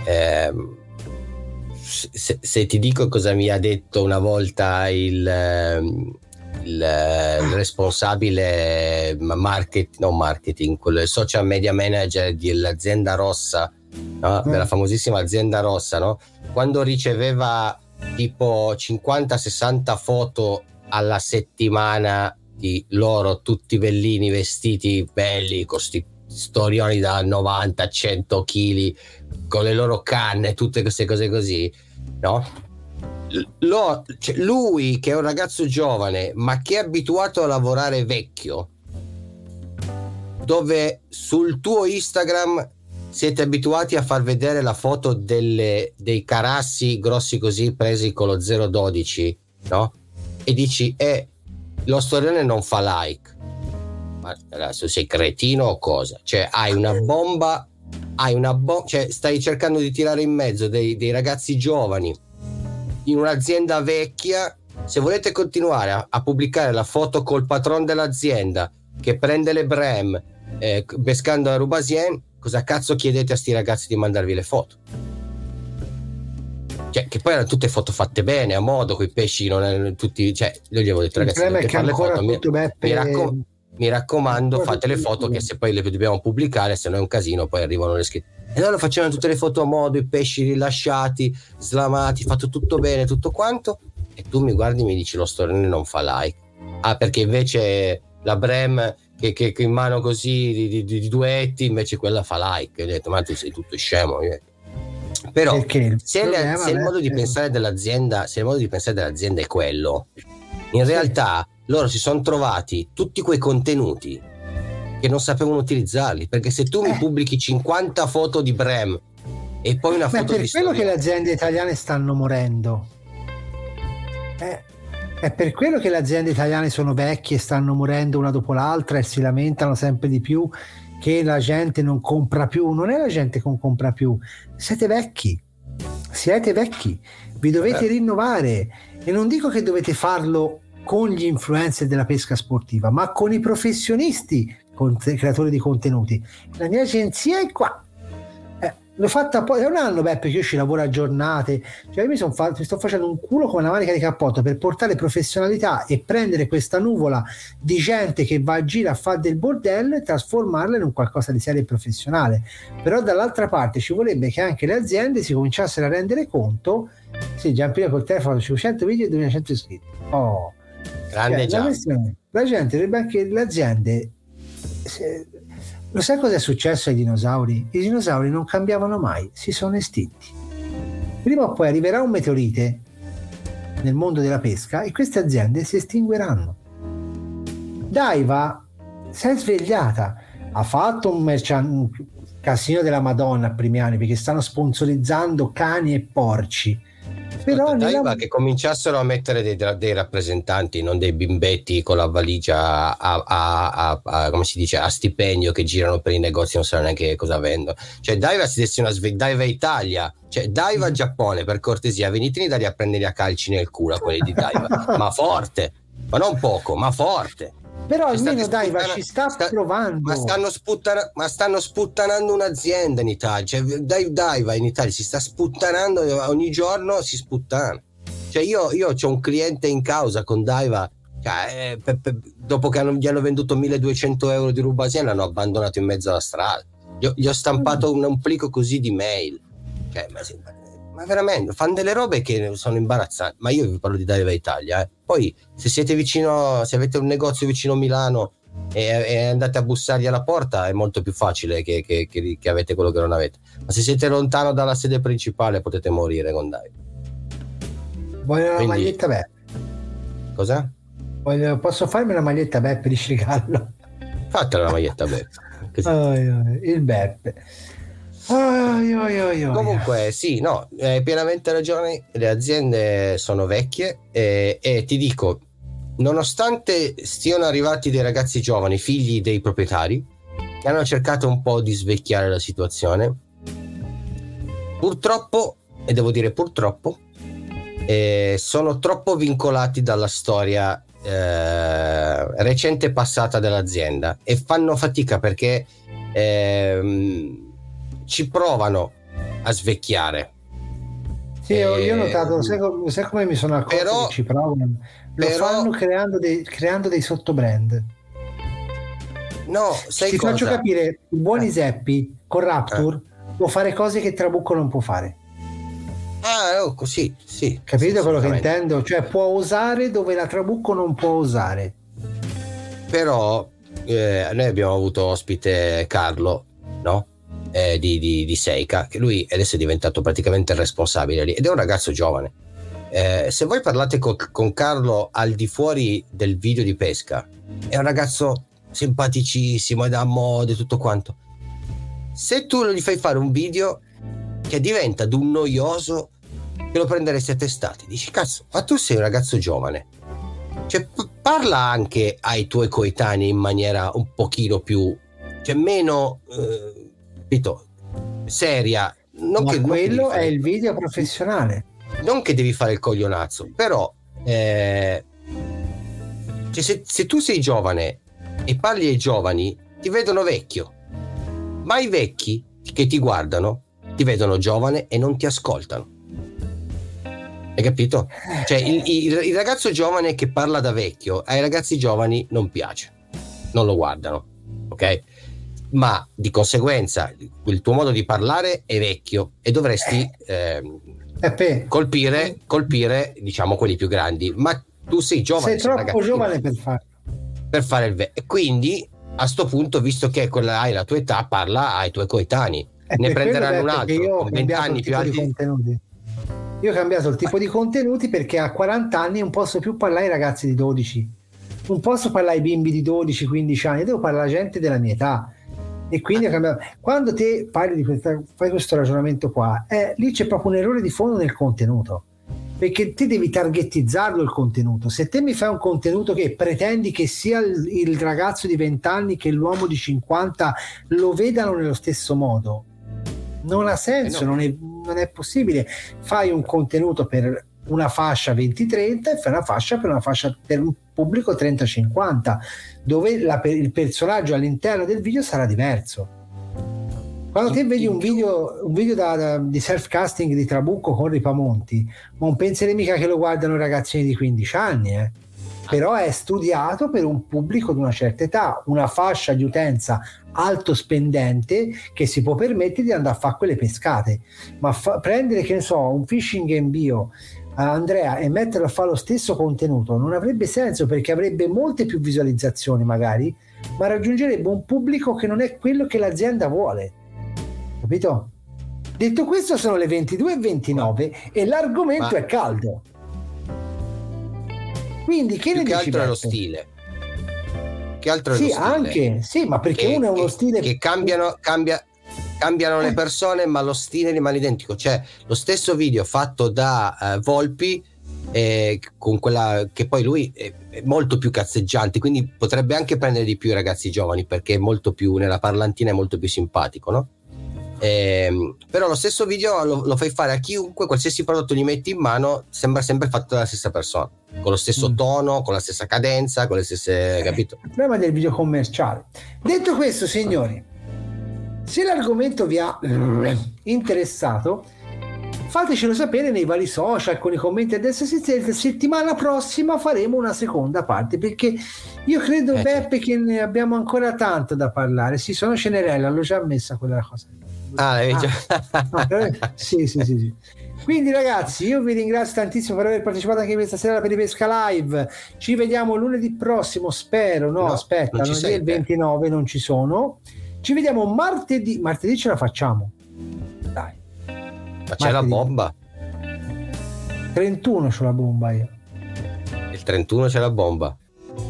ehm se, se, ti dico cosa mi ha detto una volta il, ehm, il, il responsabile marketing, non marketing, quello social media manager dell'azienda rossa, no? mm. della famosissima azienda rossa, no? quando riceveva tipo 50-60 foto alla settimana di loro tutti bellini vestiti belli con sti storioni da 90-100 kg con le loro canne tutte queste cose così no? lo, cioè lui che è un ragazzo giovane ma che è abituato a lavorare vecchio dove sul tuo Instagram siete abituati a far vedere la foto delle, dei carassi grossi così presi con lo 012 no? E dici eh lo storione non fa like. Ma adesso sei cretino o cosa? Cioè hai una bomba hai una bomba cioè stai cercando di tirare in mezzo dei, dei ragazzi giovani in un'azienda vecchia, se volete continuare a, a pubblicare la foto col patron dell'azienda che prende le brem eh, pescando a Rubasien, cosa cazzo chiedete a sti ragazzi di mandarvi le foto? Cioè, che poi erano tutte foto fatte bene, a modo, quei pesci non erano tutti, cioè, io gli avevo detto ragazzi, dovete fare le foto, mi, mi, raccom- mi raccomando, fate le foto che se poi le dobbiamo pubblicare, se no è un casino, poi arrivano le scritte e loro facevano tutte le foto a modo, i pesci rilasciati, slamati, fatto tutto bene, tutto quanto. E tu mi guardi e mi dici lo storone non fa like. Ah, perché invece la Brem che, che, che in mano così di, di, di, duetti, invece quella fa like. E ho detto, ma tu sei tutto scemo. Però se, le, se, il modo di pensare dell'azienda, se il modo di pensare dell'azienda è quello, in realtà loro si sono trovati tutti quei contenuti che non sapevano utilizzarli. Perché se tu mi eh. pubblichi 50 foto di Brem e poi una foto di. È per quello che le aziende italiane stanno morendo. Eh, è per quello che le aziende italiane sono vecchie, stanno morendo una dopo l'altra e si lamentano sempre di più che la gente non compra più. Non è la gente che non compra più, siete vecchi. Siete vecchi, vi dovete eh. rinnovare e non dico che dovete farlo con gli influencer della pesca sportiva, ma con i professionisti creatori di contenuti. La mia agenzia è qua. L'ho fatta poi, è un anno Beppe che io ci lavoro a giornate, cioè io mi, fa- mi sto facendo un culo come una manica di cappotto per portare professionalità e prendere questa nuvola di gente che va a giro a fare del bordello e trasformarla in un qualcosa di serio e professionale. Però dall'altra parte ci vorrebbe che anche le aziende si cominciassero a rendere conto, sì, Giampino col telefono 500 video e 2100 iscritti. Oh, grande cioè, la, la gente dovrebbe anche le aziende se, lo sai cosa è successo ai dinosauri? I dinosauri non cambiavano mai, si sono estinti. Prima o poi arriverà un meteorite nel mondo della pesca e queste aziende si estingueranno. Daiva si è svegliata, ha fatto un, mercian- un casino della Madonna a primi anni perché stanno sponsorizzando cani e porci però nella... che cominciassero a mettere dei, dei, rappresentanti, non dei bimbetti con la valigia a, a, a, come si dice, a stipendio che girano per i negozi, non sanno neanche cosa vendono. Cioè, Daiva si destina a sve- Daiva Italia, cioè Daiva mm. Giappone, per cortesia, venite in Italia a prenderli a calci nel culo a quelli di Daiva, ma forte, ma non poco, ma forte. Però almeno Daiva ci sta, sta, provando. Ma stanno, sputtana, ma stanno, sputtanando un'azienda in Italia. Cioè, Daiva in Italia si sta sputtanando ogni giorno si sputtana. Cioè, io, io ho un cliente in causa con Daiva. Cioè, eh, pe, pe, dopo che hanno, gli hanno venduto 1200 euro di rubasien, l'hanno abbandonato in mezzo alla strada. Gli ho, gli ho stampato mm. un, un, plico così di mail. Cioè, ma, ma veramente fanno delle robe che sono imbarazzanti. Ma io vi parlo di Daiva Italia. Eh. Poi, se siete vicino, se avete un negozio vicino a Milano e, e andate a bussargli alla porta, è molto più facile che, che, che, che, avete quello che non avete. Ma se siete lontano dalla sede principale, potete morire con Daiva. Voglio una Quindi, maglietta Beppe. Cosa? Voglio, posso farmi una maglietta Beppe di Scigallo? Fatela la maglietta Beppe. Il Beppe. Oi, oi, oi, Comunque, sì, no, hai pienamente ragione. Le aziende sono vecchie e, e, ti dico, nonostante stiano arrivati dei ragazzi giovani, figli dei proprietari, che hanno cercato un po' di svecchiare la situazione, purtroppo, e devo dire purtroppo, eh, sono troppo vincolati dalla storia eh, recente passata dell'azienda e fanno fatica perché. Eh, ci provano a svecchiare. Sì, io ho notato, sai, sai, come mi sono accorto però, che ci provano? Lo però, fanno creando dei, creando dei sottobrand. No, sai Ti cosa? faccio capire, il buon Iseppi con Rapture eh. può fare cose che Trabucco non può fare. Ah, oh, così, sì. Capite sì, quello che intendo? Cioè può osare dove la Trabucco non può osare. Però eh, noi abbiamo avuto ospite Carlo, no? Eh, di, di, di, Seika, che lui adesso è diventato praticamente il responsabile lì ed è un ragazzo giovane. Eh, se voi parlate co- con Carlo al di fuori del video di pesca, è un ragazzo simpaticissimo, è da moda e tutto quanto. Se tu gli fai fare un video che diventa d'un noioso, che lo prenderesti a testate, dici cazzo, ma tu sei un ragazzo giovane. Cioè, p- parla anche ai tuoi coetanei in maniera un pochino più, cioè meno eh, capito? Seria. Non Ma che, quello non è il video professionale. Non che devi fare il coglionazzo, però eh, cioè se, se tu sei giovane e parli ai giovani, ti vedono vecchio. Ma i vecchi che ti guardano ti vedono giovane e non ti ascoltano. Hai capito? Cioè, il, il, il, ragazzo giovane che parla da vecchio ai ragazzi giovani non piace, non lo guardano, ok? Ma di conseguenza il tuo modo di parlare è vecchio e dovresti eh, eh colpire, colpire, diciamo, quelli più grandi. Ma tu sei giovane. Sei troppo giovane per farlo. Per fare il vecchio. E quindi a sto punto, visto che quella, hai la tua età, parla ai tuoi coetanei. Eh, ne prenderanno un altro con 20 anni più alti. Io ho cambiato il tipo di contenuti perché a 40 anni non posso più parlare ai ragazzi di 12, non posso parlare ai bimbi di 12-15 anni, devo parlare alla gente della mia età e quindi quando te parli di questa, fai questo ragionamento qua eh, lì c'è proprio un errore di fondo nel contenuto perché te devi targetizzarlo il contenuto. Se te mi fai un contenuto che pretendi che sia il, il ragazzo di 20 anni che l'uomo di 50 lo vedano nello stesso modo non ha senso, eh no. non, è, non è possibile. Fai un contenuto per una fascia 20-30 e fai una fascia per una fascia per un pubblico 30-50 dove la, il personaggio all'interno del video sarà diverso Quando te vedi un video, un video da, da, di self-casting di Trabucco con Ripamonti, non penserei mica che lo guardano ragazzini di 15 anni, eh. però è studiato per un pubblico di una certa età, una fascia di utenza alto spendente che si può permettere di andare a fare quelle pescate. Ma fa, prendere, che ne so, un fishing game bio a Andrea e metterlo a fare lo stesso contenuto non avrebbe senso perché avrebbe molte più visualizzazioni magari, ma raggiungerebbe un pubblico che non è quello che l'azienda vuole capito? Detto questo sono le 22.29 e l'argomento Ma... è caldo. Quindi che Più ne che dici? altro è lo stile. Che altro è sì, lo stile. anche, sì, ma perché che, uno è uno che, stile... Che cambiano, cambia, cambiano le persone, ma lo stile rimane identico. Cioè, lo stesso video fatto da uh, Volpi eh, con quella che poi lui è, è, molto più cazzeggiante, quindi potrebbe anche prendere di più i ragazzi giovani perché è molto più nella parlantina è molto più simpatico, no? Eh, però lo stesso video lo, lo, fai fare a chiunque, qualsiasi prodotto gli metti in mano, sembra sempre fatto dalla stessa persona, con lo stesso mm. tono, con la stessa cadenza, con le stesse. Eh, capito? Il problema del video commerciale. Detto questo, signori, se l'argomento vi ha interessato, fatecelo sapere nei vari social con i commenti a destra e a sinistra. Settimana prossima faremo una seconda parte perché io credo, eh. Beppe, che ne abbiamo ancora tanto da parlare. Sì, sono Cenerella, l'ho già messa quella cosa. Ah, ah, già... ah, sì, sì, sì, sì. Quindi ragazzi, io vi ringrazio tantissimo per aver partecipato anche questa sera alla Peripesca Live. Ci vediamo lunedì prossimo, spero. No, no aspetta, non lunedì il 29 non ci sono. Ci vediamo martedì. Martedì ce la facciamo. Dai. Ma c'è martedì. la bomba. 31 c'ho la bomba io. Il 31 c'è la bomba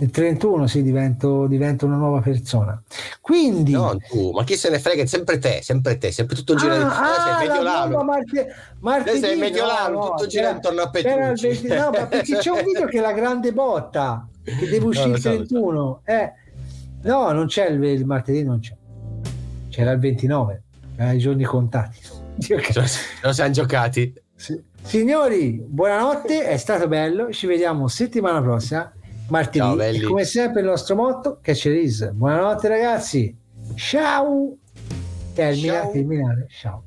il 31 sì, divento, divento, una nuova persona. Quindi, no, tu, ma chi se ne frega? È sempre te, sempre te, sempre tutto il giro. Ah, ah, sei mediolano. Marti- martedì, sei mediolano, no, tutto gira intorno a Petrucci. no, ma perché c'è un video che è la grande botta che deve uscire no, il 31. So, so. Eh, no, non c'è il, il, martedì, non c'è. C'era il 29, era i giorni contati. Lo siamo giocati. Sì. Signori, buonanotte, è stato bello. Ci vediamo settimana prossima martedì. Ciao, come sempre il nostro motto, catch is. Buonanotte ragazzi. Ciao. Termina, Ciao. terminare. Ciao.